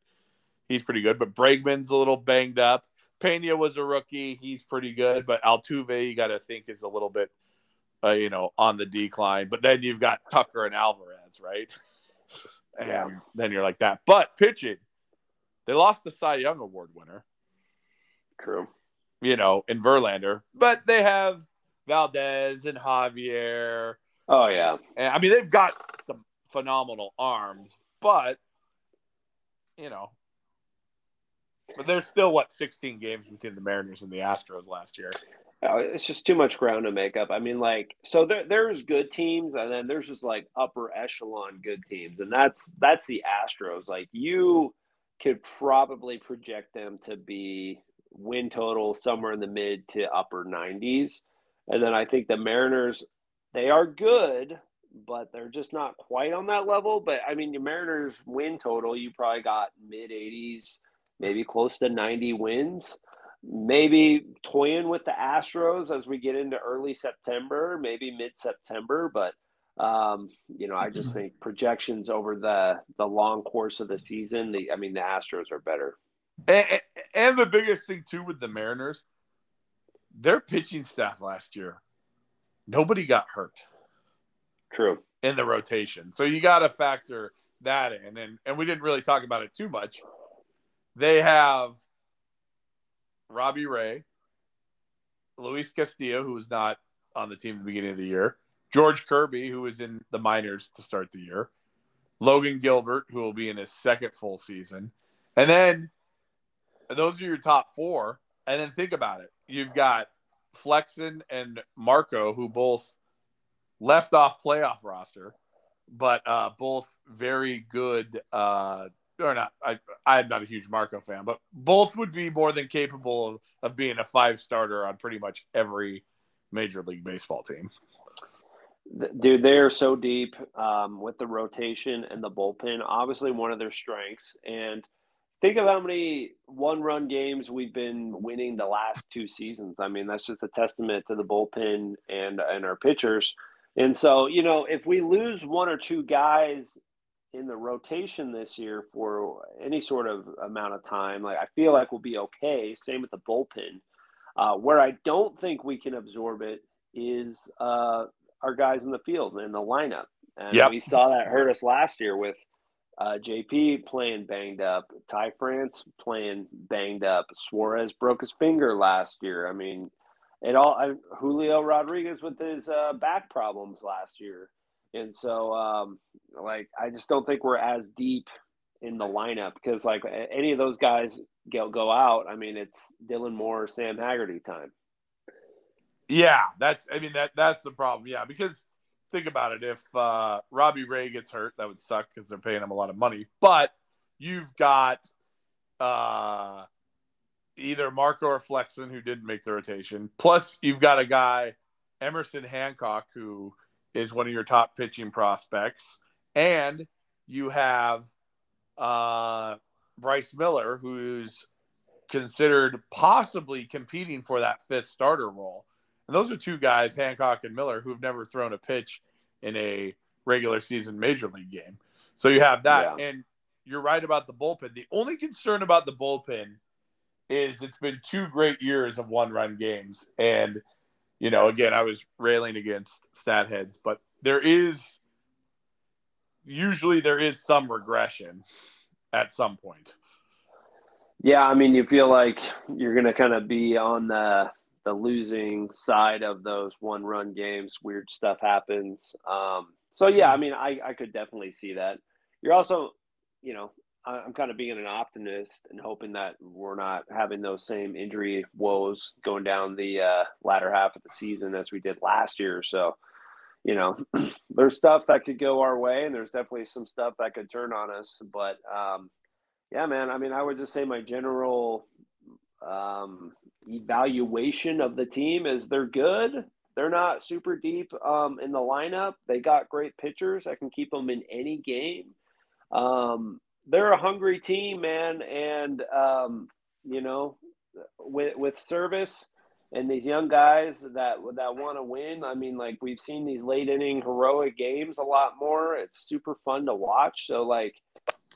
he's pretty good. But Bregman's a little banged up. Pena was a rookie. He's pretty good. But Altuve, you got to think, is a little bit, uh, you know, on the decline. But then you've got Tucker and Alvarez, right? and yeah. then you're like that. But pitching, they lost the Cy Young Award winner. True. You know, in Verlander. But they have Valdez and Javier. Oh, yeah. And I mean, they've got some phenomenal arms. But, you know, but there's still what 16 games between the Mariners and the Astros last year. Oh, it's just too much ground to make up. I mean, like, so there, there's good teams, and then there's just like upper echelon good teams, and that's that's the Astros. Like, you could probably project them to be win total somewhere in the mid to upper 90s, and then I think the Mariners, they are good, but they're just not quite on that level. But I mean, the Mariners win total, you probably got mid 80s maybe close to 90 wins. Maybe toying with the Astros as we get into early September, maybe mid September. But um, you know, I just think projections over the the long course of the season. The I mean, the Astros are better. And, and the biggest thing too with the Mariners, their pitching staff last year, nobody got hurt. True. In the rotation, so you got to factor that in, and and we didn't really talk about it too much they have Robbie Ray, Luis Castillo, who was not on the team at the beginning of the year, George Kirby, who was in the minors to start the year, Logan Gilbert, who will be in his second full season. And then those are your top four. And then think about it. You've got Flexen and Marco, who both left off playoff roster, but uh, both very good uh, or not. I I'm not a huge Marco fan, but both would be more than capable of, of being a five starter on pretty much every major league baseball team. Dude, they are so deep um, with the rotation and the bullpen. Obviously, one of their strengths. And think of how many one-run games we've been winning the last two seasons. I mean, that's just a testament to the bullpen and and our pitchers. And so, you know, if we lose one or two guys in the rotation this year for any sort of amount of time, like I feel like we'll be okay. Same with the bullpen. Uh, where I don't think we can absorb it is uh, our guys in the field and the lineup. And yep. we saw that hurt us last year with uh, JP playing banged up, Ty France playing banged up, Suarez broke his finger last year. I mean, it all I, Julio Rodriguez with his uh, back problems last year. And so, um, like, I just don't think we're as deep in the lineup because, like, any of those guys go go out. I mean, it's Dylan Moore, Sam Haggerty time. Yeah, that's. I mean, that that's the problem. Yeah, because think about it. If uh, Robbie Ray gets hurt, that would suck because they're paying him a lot of money. But you've got uh, either Marco or Flexen who didn't make the rotation. Plus, you've got a guy, Emerson Hancock, who is one of your top pitching prospects, and you have uh, Bryce Miller, who's considered possibly competing for that fifth starter role. And those are two guys, Hancock and Miller, who've never thrown a pitch in a regular season major league game. So you have that. Yeah. And you're right about the bullpen. The only concern about the bullpen is it's been two great years of one run games. And you know, again, I was railing against stat heads, but there is usually there is some regression at some point. Yeah, I mean, you feel like you're going to kind of be on the the losing side of those one run games. Weird stuff happens. Um, so yeah, I mean, I I could definitely see that. You're also, you know, I'm kind of being an optimist and hoping that we're not having those same injury woes going down the uh, latter half of the season as we did last year. So, you know, there's stuff that could go our way, and there's definitely some stuff that could turn on us. But um, yeah, man, I mean, I would just say my general um, evaluation of the team is they're good. They're not super deep um, in the lineup. They got great pitchers that can keep them in any game. Um, they're a hungry team, man, and um, you know, with with Servais and these young guys that that want to win. I mean, like we've seen these late inning heroic games a lot more. It's super fun to watch. So like,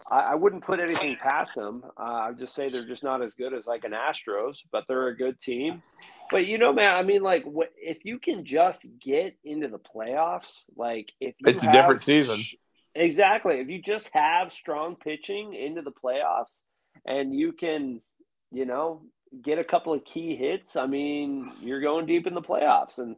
I, I wouldn't put anything past them. Uh, I'd just say they're just not as good as like an Astros, but they're a good team. But you know, man, I mean, like if you can just get into the playoffs, like if it's a different season. Exactly. If you just have strong pitching into the playoffs and you can, you know, get a couple of key hits, I mean, you're going deep in the playoffs. And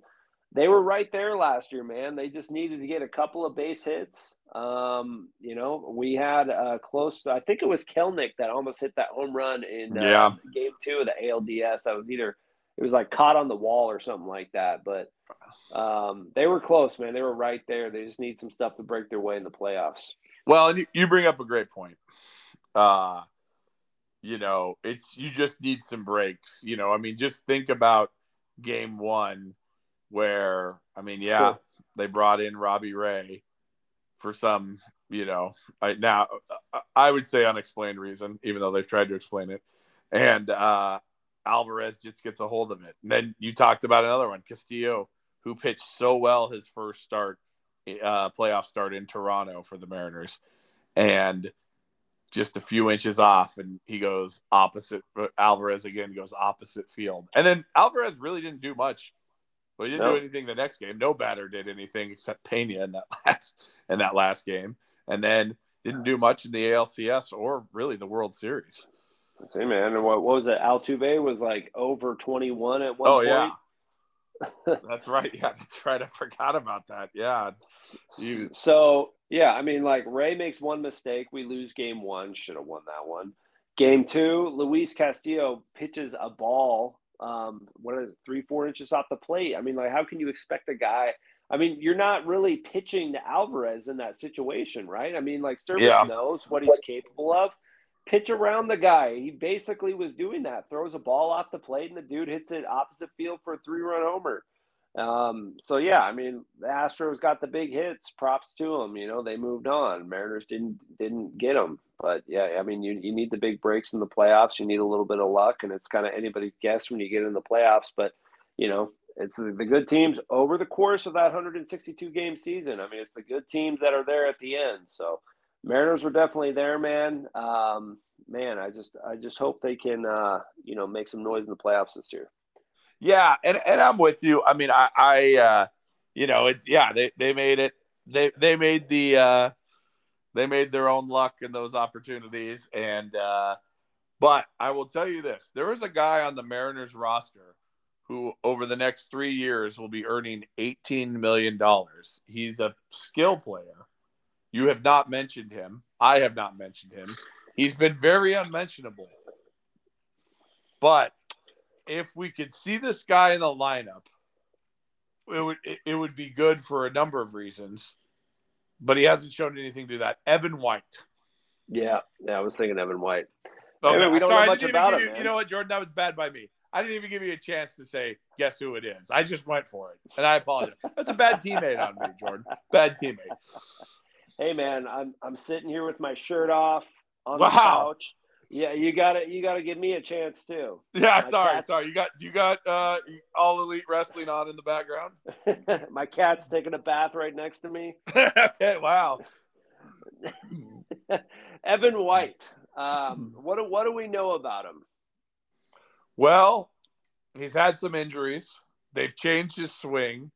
they were right there last year, man. They just needed to get a couple of base hits. Um, you know, we had a close, I think it was Kelenic that almost hit that home run in uh, yeah. game two of the ALDS. That was either, it was like caught on the wall or something like that. But um, they were close, man. They were right there. They just need some stuff to break their way in the playoffs. Well, and you, bring up a great point. Uh, you know, it's you just need some breaks. You know, I mean, just think about game one, where I mean, yeah, sure. they brought in Robbie Ray for some, you know, I, now I would say unexplained reason, even though they've tried to explain it, and uh, Alvarez just gets a hold of it. And then you talked about another one, Castillo who pitched so well his first start, uh, playoff start in Toronto for the Mariners, and just a few inches off, and he goes opposite. Uh, Alvarez again goes opposite field, and then Alvarez really didn't do much. Well, he didn't nope. do anything the next game. No batter did anything except Pena in that last in that last game, and then didn't do much in the ALCS or really the World Series. Say, man, what, what was it? Altuve was like over twenty one at one oh, point. Yeah that's right. Yeah, that's right. I forgot about that. Yeah. You... So yeah, I mean, like Ray makes one mistake, we lose game one. Should have won that one. Game two, Luis Castillo pitches a ball, um, what is it, three, four inches off the plate. I mean, like, how can you expect a guy? I mean, you're not really pitching to Alvarez in that situation, right? I mean, like Servais yeah. knows what he's capable of pitch around the guy. He basically was doing that. Throws a ball off the plate, and the dude hits it opposite field for a three-run homer. Um, so yeah, I mean, the Astros got the big hits. Props to them. You know, they moved on. Mariners didn't didn't get them. But yeah, I mean, you you need the big breaks in the playoffs. You need a little bit of luck, and it's kind of anybody's guess when you get in the playoffs. But you know, it's the, good teams over the course of that 162 game season. I mean, it's the good teams that are there at the end. So Mariners were definitely there, man. Um, man, I just I just hope they can uh, you know make some noise in the playoffs this year. Yeah, and, and I'm with you. I mean, I, I uh, you know, it's yeah, they, they made it. They they made the uh, they made their own luck in those opportunities, and uh, but I will tell you this: there is a guy on the Mariners roster who, over the next three years, will be earning eighteen million dollars. He's a skill player you have not mentioned him. I have not mentioned him. He's been very unmentionable. But if we could see this guy in the lineup, it would it, would be good for a number of reasons. But he hasn't shown anything to that. Evan White. Yeah, yeah, I was thinking Evan White. Okay. Hey, we don't Sorry, know much about him. You, you know what, Jordan? That was bad by me. I didn't even give you a chance to say guess who it is. I just went for it, and I apologize. That's a bad teammate on me, Jordan. Bad teammate hey man, I'm I'm sitting here with my shirt off on wow. the couch. Yeah, you gotta you gotta give me a chance too. Yeah, my sorry, cat's... sorry. You got you got uh all elite wrestling on in the background. my cat's taking a bath right next to me. okay, wow. Evan White. Um, what do, what do we know about him? Well, he's had some injuries, they've changed his swing.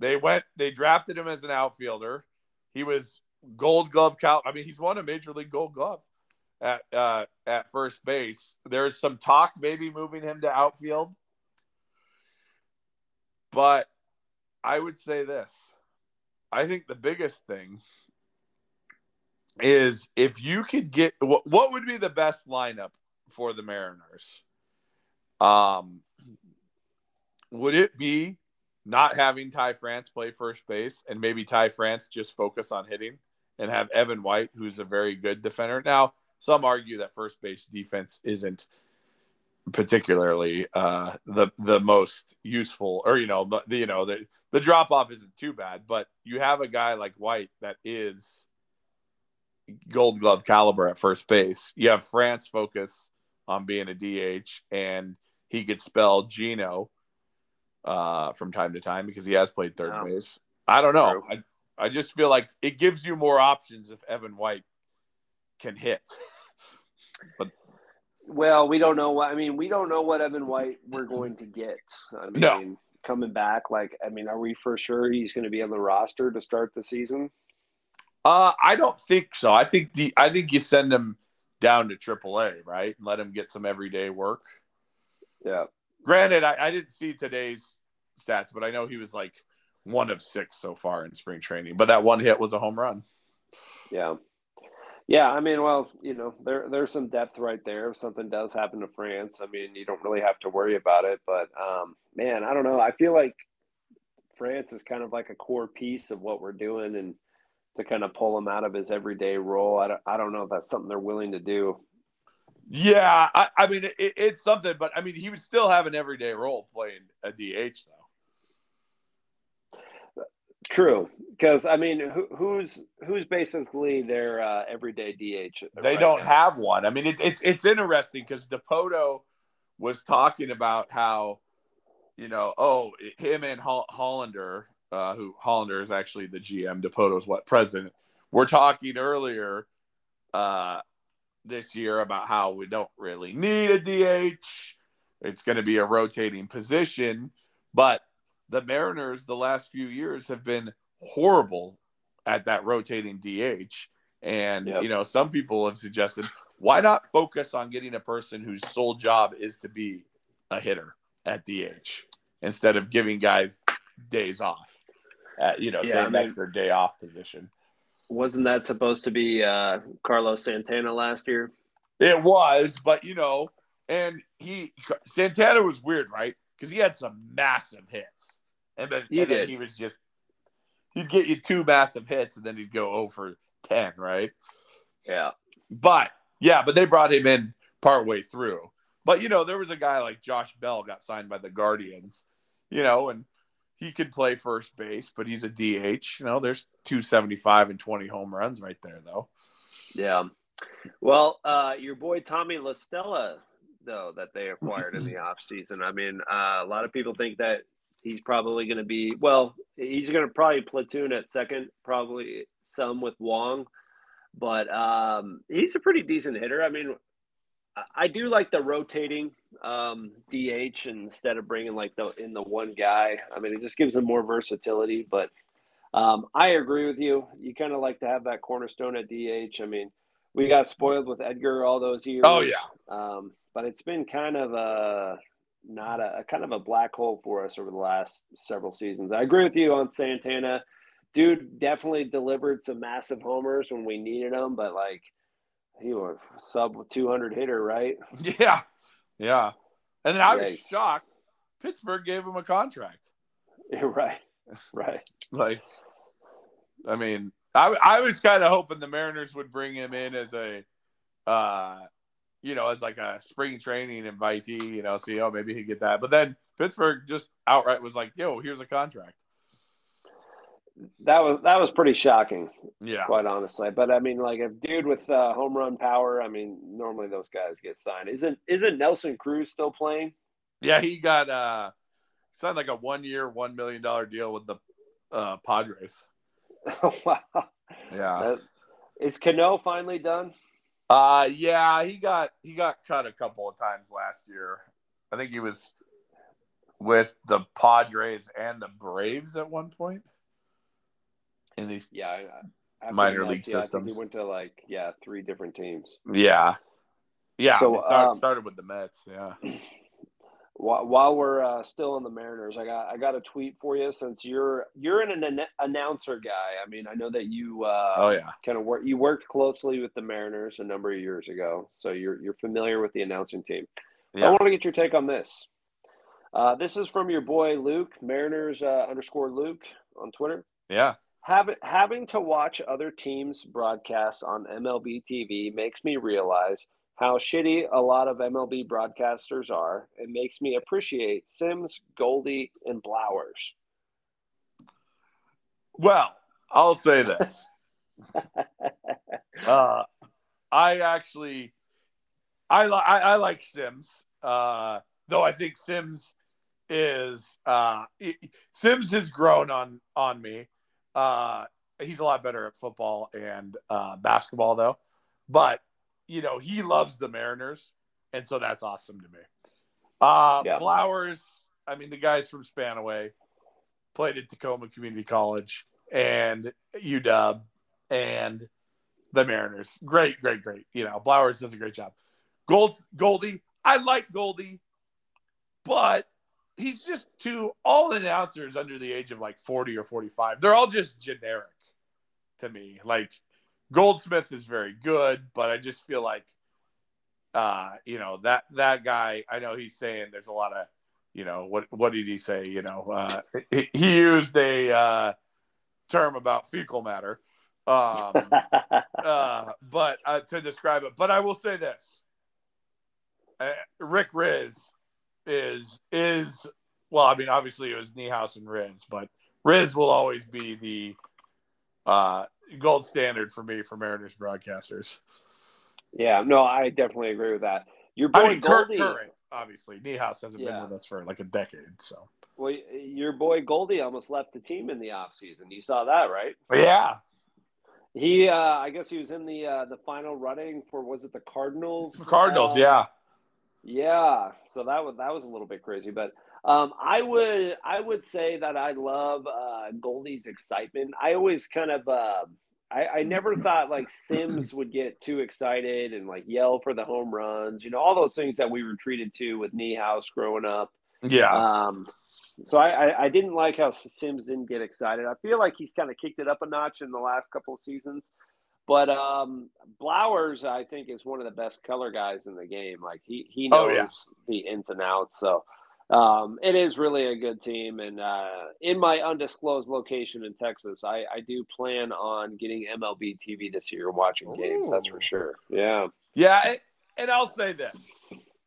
They went, they drafted him as an outfielder. He was gold glove cal. I mean, he's won a major league gold glove at uh, at first base. There's some talk maybe moving him to outfield. But I would say this. I think the biggest thing is if you could get what, what would be the best lineup for the Mariners? Um, would it be not having Ty France play first base and maybe Ty France just focus on hitting and have Evan White, who's a very good defender? Now, some argue that first base defense isn't particularly uh, the the most useful, or you know, the, you know the the drop off isn't too bad, but you have a guy like White that is Gold Glove caliber at first base. You have France focus on being a DH, and he could spell Geno uh, from time to time because he has played third wow. base. I don't know. I I just feel like it gives you more options if Evan White can hit. but well, we don't know what I mean. We don't know what Evan White we're going to get. I mean, no. coming back, like I mean, are we for sure he's going to be on the roster to start the season? Uh, I don't think so. I think the I think you send him down to AAA, right, and let him get some everyday work. Yeah. Granted, I, I didn't see today's stats, but I know he was like one of six so far in spring training. But that one hit was a home run. Yeah. Yeah, I mean, well, you know, there there's some depth right there. If something does happen to France, I mean, you don't really have to worry about it. But um, man, I don't know. I feel like France is kind of like a core piece of what we're doing, and to kind of pull him out of his everyday role, I don't, I don't know if that's something they're willing to do. Yeah, I, I mean, it, it's something, but I mean, he would still have an everyday role playing a DH, though. True, because I mean, who, who's who's basically their uh, everyday DH? They right don't now? have one. I mean, it's it's it's interesting because Dipoto was talking about how, you know, oh, him and Hollander, uh, who Hollander is actually the GM, Dipoto's what president. We're talking earlier uh, this year about how we don't really need a DH. It's going to be a rotating position, but the Mariners the last few years have been horrible at that rotating DH. And yep. you know, some people have suggested why not focus on getting a person whose sole job is to be a hitter at DH instead of giving guys days off. At, you know, yeah, saying I mean, that's their day off position. Wasn't that supposed to be uh, Carlos Santana last year? It was, but you know, and he Santana was weird, right? Because he had some massive hits and then, he, and then he was just he'd get you two massive hits and then he'd go over 10, right? Yeah. But yeah, but they brought him in partway through. But you know, there was a guy like Josh Bell got signed by the Guardians, you know, and he could play first base, but he's a DH. You know, there's 275 and 20 home runs right there, though. Yeah. Well, uh, your boy Tommy La Stella, though, that they acquired in the offseason. I mean, uh, a lot of people think that he's probably going to be well. He's going to probably platoon at second, probably some with Wong, but um, he's a pretty decent hitter. I mean, I do like the rotating um, DH instead of bringing like the in the one guy. I mean, it just gives him more versatility. But um, I agree with you. You kind of like to have that cornerstone at DH. I mean, we got spoiled with Edgar all those years. Oh yeah. Um, but it's been kind of a not a, a, kind of a black hole for us over the last several seasons. I agree with you on Santana. Dude definitely delivered some massive homers when we needed them, but like he was sub 200 hitter, right? Yeah. Yeah. And then I was Yikes. shocked. Pittsburgh gave him a contract. Right. Right. like, I mean, I, I was kind of hoping the Mariners would bring him in as a, uh, you know, it's like a spring training invitee, you know, see, oh, maybe he'd get that. But then Pittsburgh just outright was like, yo, here's a contract. That was that was pretty shocking. Yeah. Quite honestly. But I mean, like a dude with uh, home run power, I mean, normally those guys get signed. Isn't isn't Nelson Cruz still playing? Yeah, he got uh signed like a one year, one million dollar deal with the uh Padres. wow. Yeah. is Cano finally done? Uh yeah, he got he got cut a couple of times last year. I think he was with the Padres and the Braves at one point in these Yeah, I- after Minor league Mets, yeah, systems. he went to like yeah three different teams. yeah yeah So, it started, um, started with the Mets yeah While, we're uh, still in the Mariners, I got I got a tweet for you since you're you're an, an announcer guy. I mean, I know that you uh, oh yeah kind of work you worked closely with the Mariners a number of years ago, so you're you're familiar with the announcing team. I want to get your take on this. Uh, this is from your boy Luke Mariners uh, underscore Luke on Twitter. yeah Having having to watch other teams broadcast on MLB TV makes me realize how shitty a lot of MLB broadcasters are. It makes me appreciate Sims, Goldie, and Blowers. well I'll say this uh, I actually I, li- I I like Sims uh, though I think Sims is uh, Sims has grown on on me uh, he's a lot better at football and uh, basketball though but you know he loves the Mariners and so that's awesome to me uh, Yeah. Blowers I mean the guys from Spanaway played at Tacoma Community College and UW and the Mariners. Great, great, great. You know, Blowers does a great job. Gold Goldie, I like Goldie, but he's just too all announcers under the age of like 40 or 45. They're all just generic to me. Like Goldsmith is very good, but I just feel like uh, you know, that that guy, I know he's saying there's a lot of you know what what did he say? You know uh he, he used a uh term about fecal matter um uh but uh, to describe it. But i will say this. Uh, Rick Rizzs is is well i mean obviously it was niehaus and Rizzs but Rizzs will always be the uh gold standard for me for mariners broadcasters yeah, no, I definitely agree with that. Your boy i mean Kurt, Goldie, current obviously niehaus hasn't Yeah. been with us for like a decade so well, your boy Goldie almost left the team in the offseason. You saw that, right? yeah He, uh, I guess he was in the uh, the final running for was it the Cardinals? cardinals Um, yeah Yeah, so that was that was a little bit crazy, but um, I would I would say that I love uh, Goldie's excitement. I always kind of uh, I, I never thought like Sims would get too excited and like yell for the home runs, you know, all those things that we were treated to with Niehaus growing up. yeah Um, so I, I, I didn't like how Sims didn't get excited. I feel like he's kind of kicked it up a notch in the last couple of seasons. But um, Blowers, I think, is one of the best color guys in the game. Like he he knows Oh, yeah. the ins and outs. So um, it is really a good team. And uh, in my undisclosed location in Texas, I, I do plan on getting MLB TV this year, and watching games. That's for sure. Yeah. Yeah, and, and I'll say this: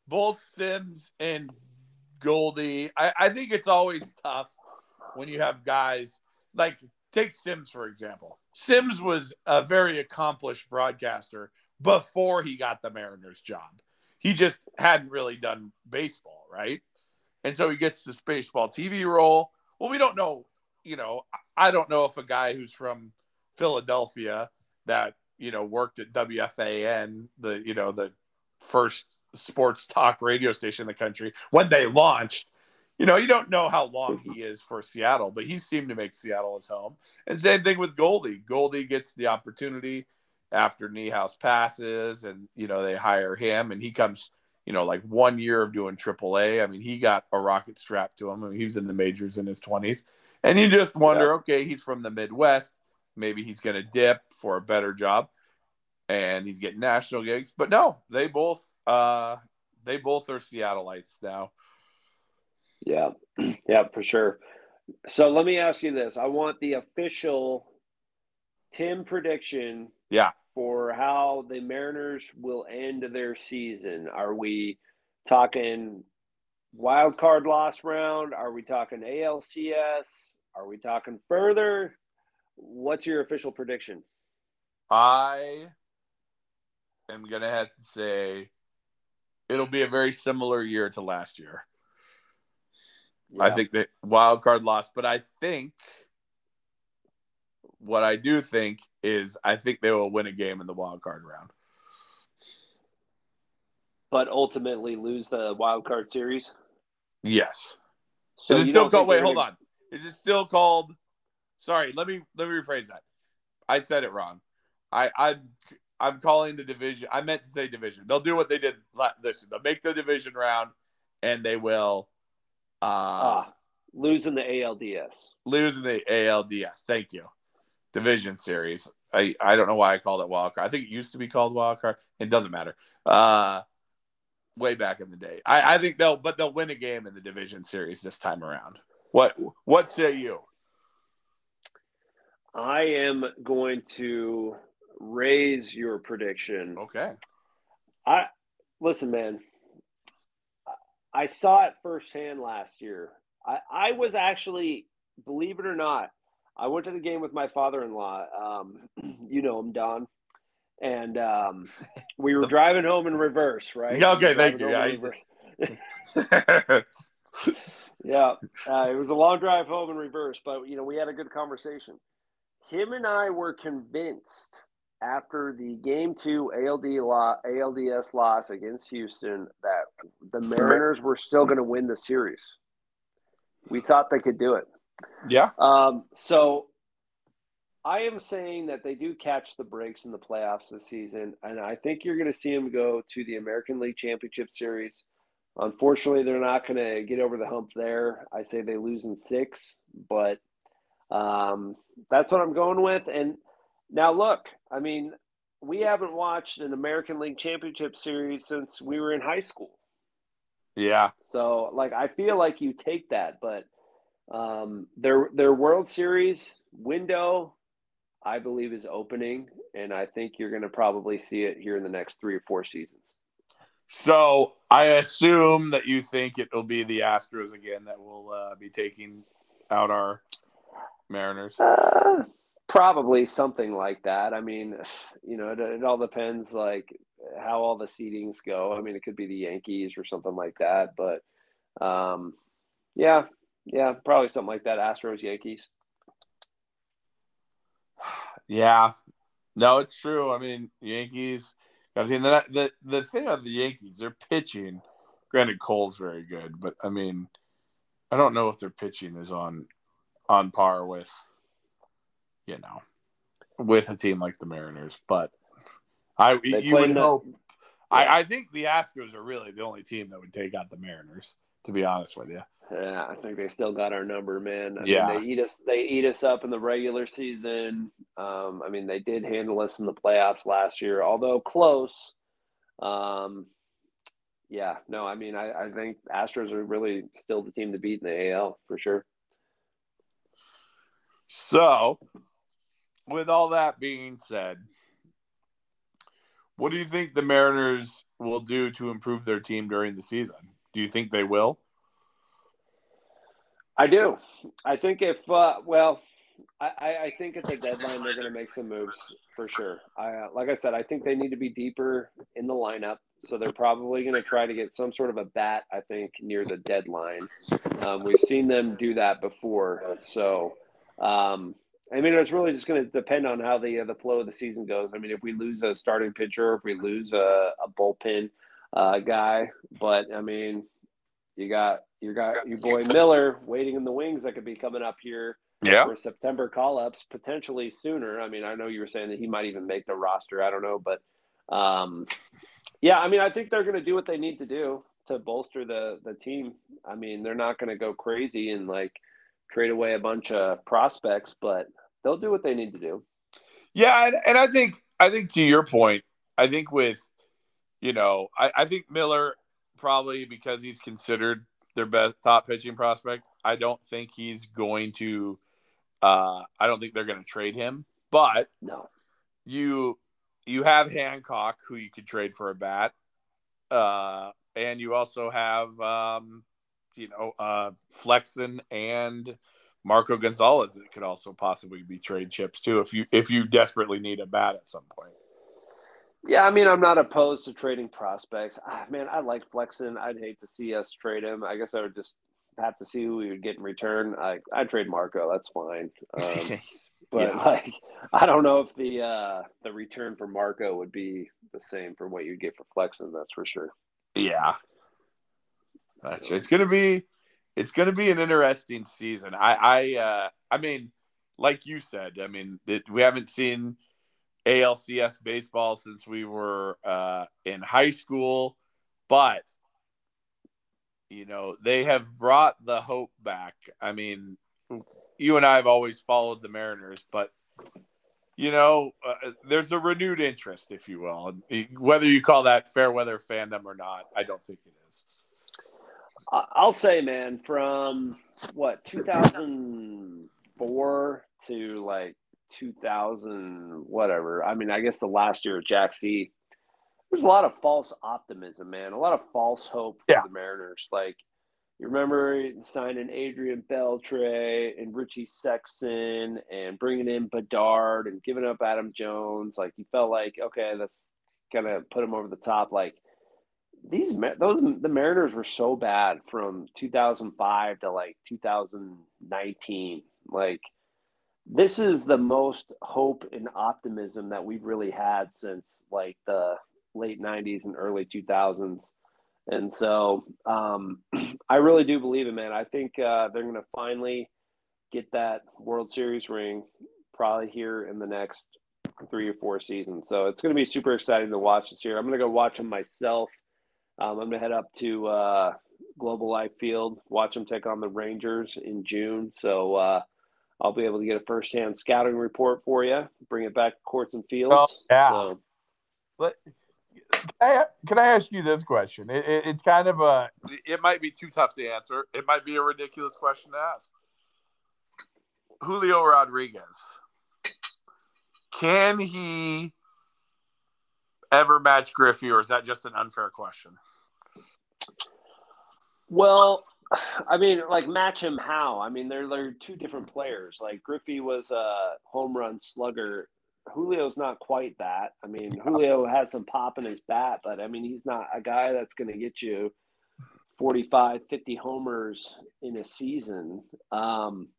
both Sims and Goldie. I, I think it's always tough when you have guys like take Sims for example. Sims was a very accomplished broadcaster before he got the Mariners job. He just hadn't really done baseball, right? And so he gets this baseball TV role. Well, we don't know, you know, I don't know if a guy who's from Philadelphia that, you know, worked at WFAN, the, you know, the first sports talk radio station in the country when they launched. You know, you don't know how long he is for Seattle, but he seemed to make Seattle his home. And same thing with Goldie. Goldie gets the opportunity after Niehaus passes, and you know they hire him, and he comes, you know, like one year of doing AAA. I mean, he got a rocket strapped to him. I mean, he was in the majors in his twenties, and you just wonder, Yeah. okay, he's from the Midwest, maybe he's going to dip for a better job, and he's getting national gigs. But no, they both, uh, they both are Seattleites now. Yeah, yeah, for sure. So let me ask you this: I want the official Tim prediction. Yeah. For how the Mariners will end their season. Are we talking wild card loss round? Are we talking ALCS? Are we talking further? What's your official prediction? I am gonna have to say it'll be a very similar year to last year. I think that wild card lost, but I think what I do think is I think they will win a game in the wild card round. but ultimately lose the wild card series. Yes. So is it still called? Wait, hold gonna- on. Is it still called? Sorry, let me let me rephrase that. I said it wrong. I I'm I'm calling the division. I meant to say division. They'll do what they did. Listen, they'll make the division round, and they will uh, Ah, losing the ALDS. lose in the ALDS. Thank you. Division series. I, I don't know why I called it wild card. I think it used to be called wild card. It doesn't matter. Uh, way back in the day. I, I think they'll but they'll win a game in the division series this time around. What what say you? I am going to raise your prediction. Okay. I listen, man. I saw it firsthand last year. I, I was actually, believe it or not, I went to the game with my father-in-law. Um, you know him, Don, and um, we were driving home in reverse, right? Yeah, okay, thank you. Yeah. Yeah, uh, it was a long drive home in reverse, but you know we had a good conversation. Him and I were convinced after the game two ALD lo- ALDS loss against Houston that the Mariners were still going to win the series. We thought they could do it. Yeah. Um, so I am saying that they do catch the breaks in the playoffs this season, and I think you're going to see them go to the American League Championship Series. Unfortunately, they're not going to get over the hump there. I say they lose in six, but um, that's what I'm going with. And now, look, I mean, we haven't watched an American League Championship Series since we were in high school. Yeah. So, like, I feel like you take that, but um, their their World Series window, I believe, is opening, and I think you're going to probably see it here in the next three or four seasons. So I assume that you think it'll be the Astros again that will uh, be taking out our Mariners. Uh, probably something like that. I mean, you know, it, it all depends, like how all the seedings go. I mean, it could be the Yankees or something like that, but um, yeah, yeah, probably something like that. Astros, Yankees. Yeah. No, it's true. I mean, Yankees. I mean, the the the thing about the Yankees, they're pitching. Granted, Cole's very good, but I mean, I don't know if their pitching is on on par with, you know, with a team like the Mariners. But I They you would the- hope. I, I think the Astros are really the only team that would take out the Mariners. To be honest with you. Yeah, I think they still got our number, man. I Yeah. mean, they eat us. They eat us up in the regular season. Um, I mean, they did handle us in the playoffs last year, although close. Um, yeah, no, I mean, I, I think Astros are really still the team to beat in the AL for sure. So, with all that being said, what do you think the Mariners will do to improve their team during the season? Do you think they will? I do. I think if uh, well, I, I- think at the deadline they're going to make some moves for sure. I uh, like I said, I think they need to be deeper in the lineup, so they're probably going to try to get some sort of a bat. I think near the deadline. Um, we've seen them do that before, so um, I mean it's really just going to depend on how the uh, the flow of the season goes. I mean, if we lose a starting pitcher, if we lose a, a bullpen uh, guy, but I mean, you got you got your boy Miller waiting in the wings that could be coming up here Yeah. for September call ups, potentially sooner. I mean, I know you were saying that he might even make the roster. I don't know, but um, yeah, I mean, I think they're going to do what they need to do to bolster the the team. I mean, they're not going to go crazy and like trade away a bunch of prospects, but they'll do what they need to do. Yeah, and, and I think I think to your point, I think with you know, I, I think Miller probably because he's considered their best top pitching prospect. I don't think he's going to. Uh, I don't think they're going to trade him, but No, you you have Hancock who you could trade for a bat, uh, and you also have um, you know uh, Flexen and Marco Gonzalez that could also possibly be trade chips too if you if you desperately need a bat at some point. Yeah, I mean, I'm not opposed to trading prospects. Ah, man, I like Flexen. I'd hate to see us trade him. I guess I would just have to see who we would get in return. I I'd trade Marco. That's fine. Um, but Yeah. like, I don't know if the uh, the return for Marco would be the same for what you'd get for Flexen. That's for sure. yeah, That's, it's gonna be it's going to be an interesting season. I, I, uh, I mean, like you said, I mean, it, we haven't seen ALCS baseball since we were uh, in high school, but you know they have brought the hope back. I mean, you and I have always followed the Mariners, but you know, uh, there's a renewed interest, if you will. Whether you call that fair weather fandom or not, I don't think it is. I'll say, man, from what 2004 to like 2000, whatever. I mean, I guess the last year of Jack Z. There's a lot of false optimism, man. A lot of false hope for yeah. the Mariners. Like you remember signing Adrian Beltre and Richie Sexson and bringing in Bedard and giving up Adam Jones. Like you felt like, okay, that's gonna put him over the top. Like these those the Mariners were so bad from 2005 to like 2019. Like this is the most hope and optimism that we've really had since like the late 90s and early 2000s. And so um, I really do believe it, man. I think uh, they're going to finally get that World Series ring probably here in the next three or four seasons. So it's going to be super exciting to watch this year. I'm going to go watch them myself. Um, I'm going to head up to uh, Globe Life Field, watch them take on the Rangers in June. So uh, I'll be able to get a firsthand scouting report for you, bring it back to courts and fields. Oh, yeah. So. But can I, can I ask you this question? It, it, it's kind of a. It might be too tough to answer. It might be a ridiculous question to ask. Julio Rodriguez. Can he ever match Griffey, or is that just an unfair question? Well, I mean, like match him how? I mean, they're they're two different players. Like Griffey was a home run slugger Julio's not quite that. I mean, Julio has some pop in his bat, but I mean, he's not a guy that's going to get you 45, 50 homers in a season. Um,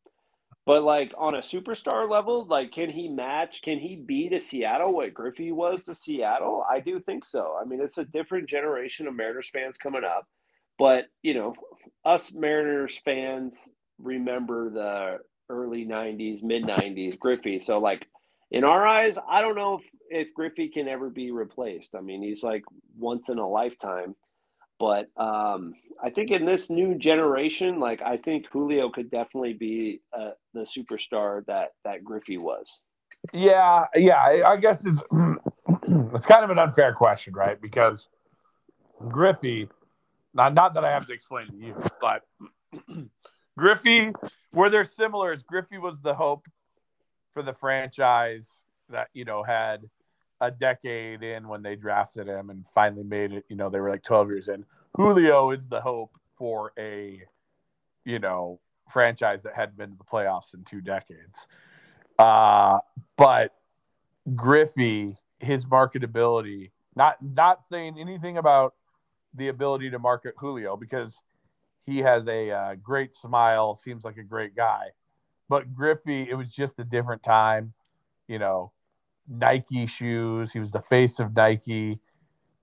but like on a superstar level, like can he match? Can he be to Seattle what Griffey was to Seattle? I do think so. I mean, it's a different generation of Mariners fans coming up, but you know, us Mariners fans remember the early '90s, mid '90s Griffey. So like in our eyes, I don't know if, if Griffey can ever be replaced. I mean, he's like once in a lifetime. But um, I think in this new generation, like I think Julio could definitely be uh, the superstar that that Griffey was. Yeah, yeah. I, I guess it's it's kind of an unfair question, right? Because Griffey, not not that I have to explain to you, but Griffey, where they're similar, is Griffey was the hope for the franchise that you know had a decade in when they drafted him and finally made it. You know, they were like 12 years in. Julio is the hope for a, you know, franchise that hadn't been to the playoffs in two decades. Uh, but Griffey, his marketability, not not saying anything about the ability to market Julio because he has a uh, great smile, seems like a great guy. But Griffey, it was just a different time. You know, Nike shoes. He was the face of Nike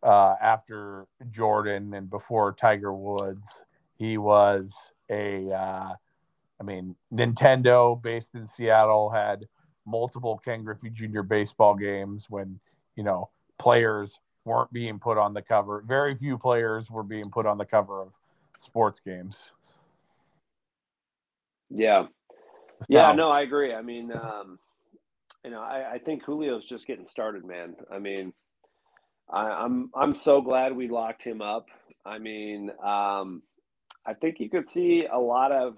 uh, after Jordan and before Tiger Woods. He was a, uh, I mean, Nintendo based in Seattle had multiple Ken Griffey Jr. baseball games when, you know, players weren't being put on the cover. Very few players were being put on the cover of sports games. Yeah. Yeah, no, I agree. I mean, um, you know, I, I think Julio's just getting started, man. I mean, I, I'm I'm so glad we locked him up. I mean, um, I think you could see a lot of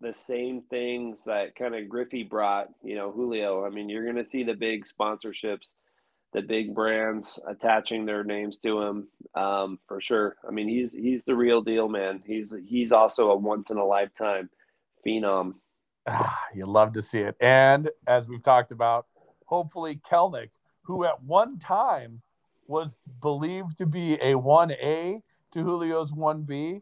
the same things that kind of Griffey brought, you know, Julio. I mean, you're going to see the big sponsorships, the big brands attaching their names to him um, for sure. I mean, he's he's the real deal, man. He's he's also a once in a lifetime phenom. Ah, you love to see it. And as we've talked about, hopefully Kelenic, who at one time was believed to be a 1A to Julio's 1B,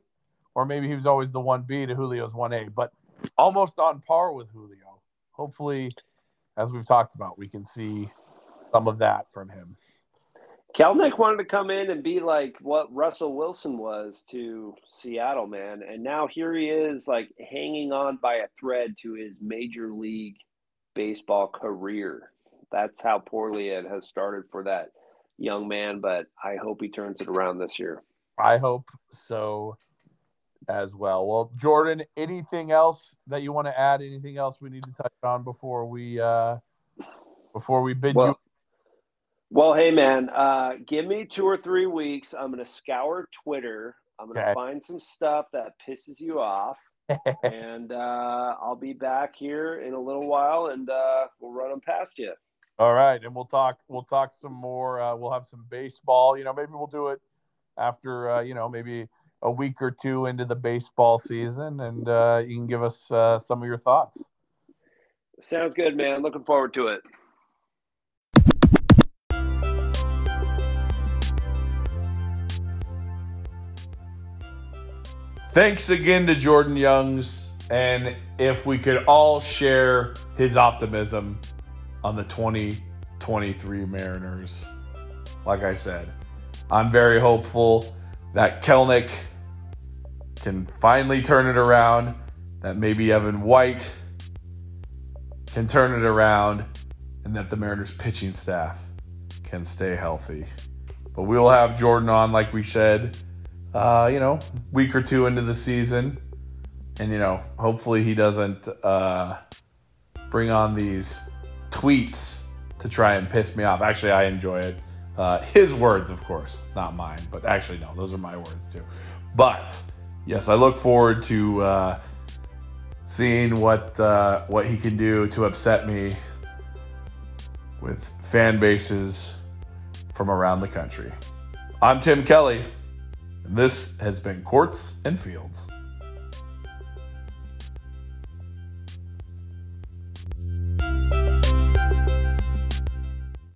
or maybe he was always the 1B to Julio's 1A, but almost on par with Julio. Hopefully, as we've talked about, we can see some of that from him. Kelenic wanted to come in and be like what Russell Wilson was to Seattle, man. And now here he is, like hanging on by a thread to his major league baseball career. That's how poorly it has started for that young man, but I hope he turns it around this year. I hope so as well. Well, Jordan, anything else that you want to add? Anything else we need to touch on before we uh before we bid well, you well, hey man, uh, give me two or three weeks. I'm gonna scour Twitter. I'm gonna Okay. find some stuff that pisses you off, and uh, I'll be back here in a little while, and uh, we'll run them past you. All right, and we'll talk. We'll talk some more. Uh, we'll have some baseball. You know, maybe we'll do it after. Uh, you know, maybe a week or two into the baseball season, and uh, you can give us uh, some of your thoughts. Sounds good, man. Looking forward to it. Thanks again to Jordan Youngs. And if we could all share his optimism on the 2023 Mariners, like I said, I'm very hopeful that Kelenic can finally turn it around, that maybe Evan White can turn it around, and that the Mariners pitching staff can stay healthy. But we will have Jordan on, like we said, uh, you know, week or two into the season. And, you know, hopefully he doesn't uh, bring on these tweets to try and piss me off. Actually, I enjoy it. Uh, his words, of course, not mine, but actually, no, those are my words too. But yes, I look forward to uh, seeing what uh, what he can do to upset me with fan bases from around the country. I'm Tim Kelly. This has been Courts and Fields.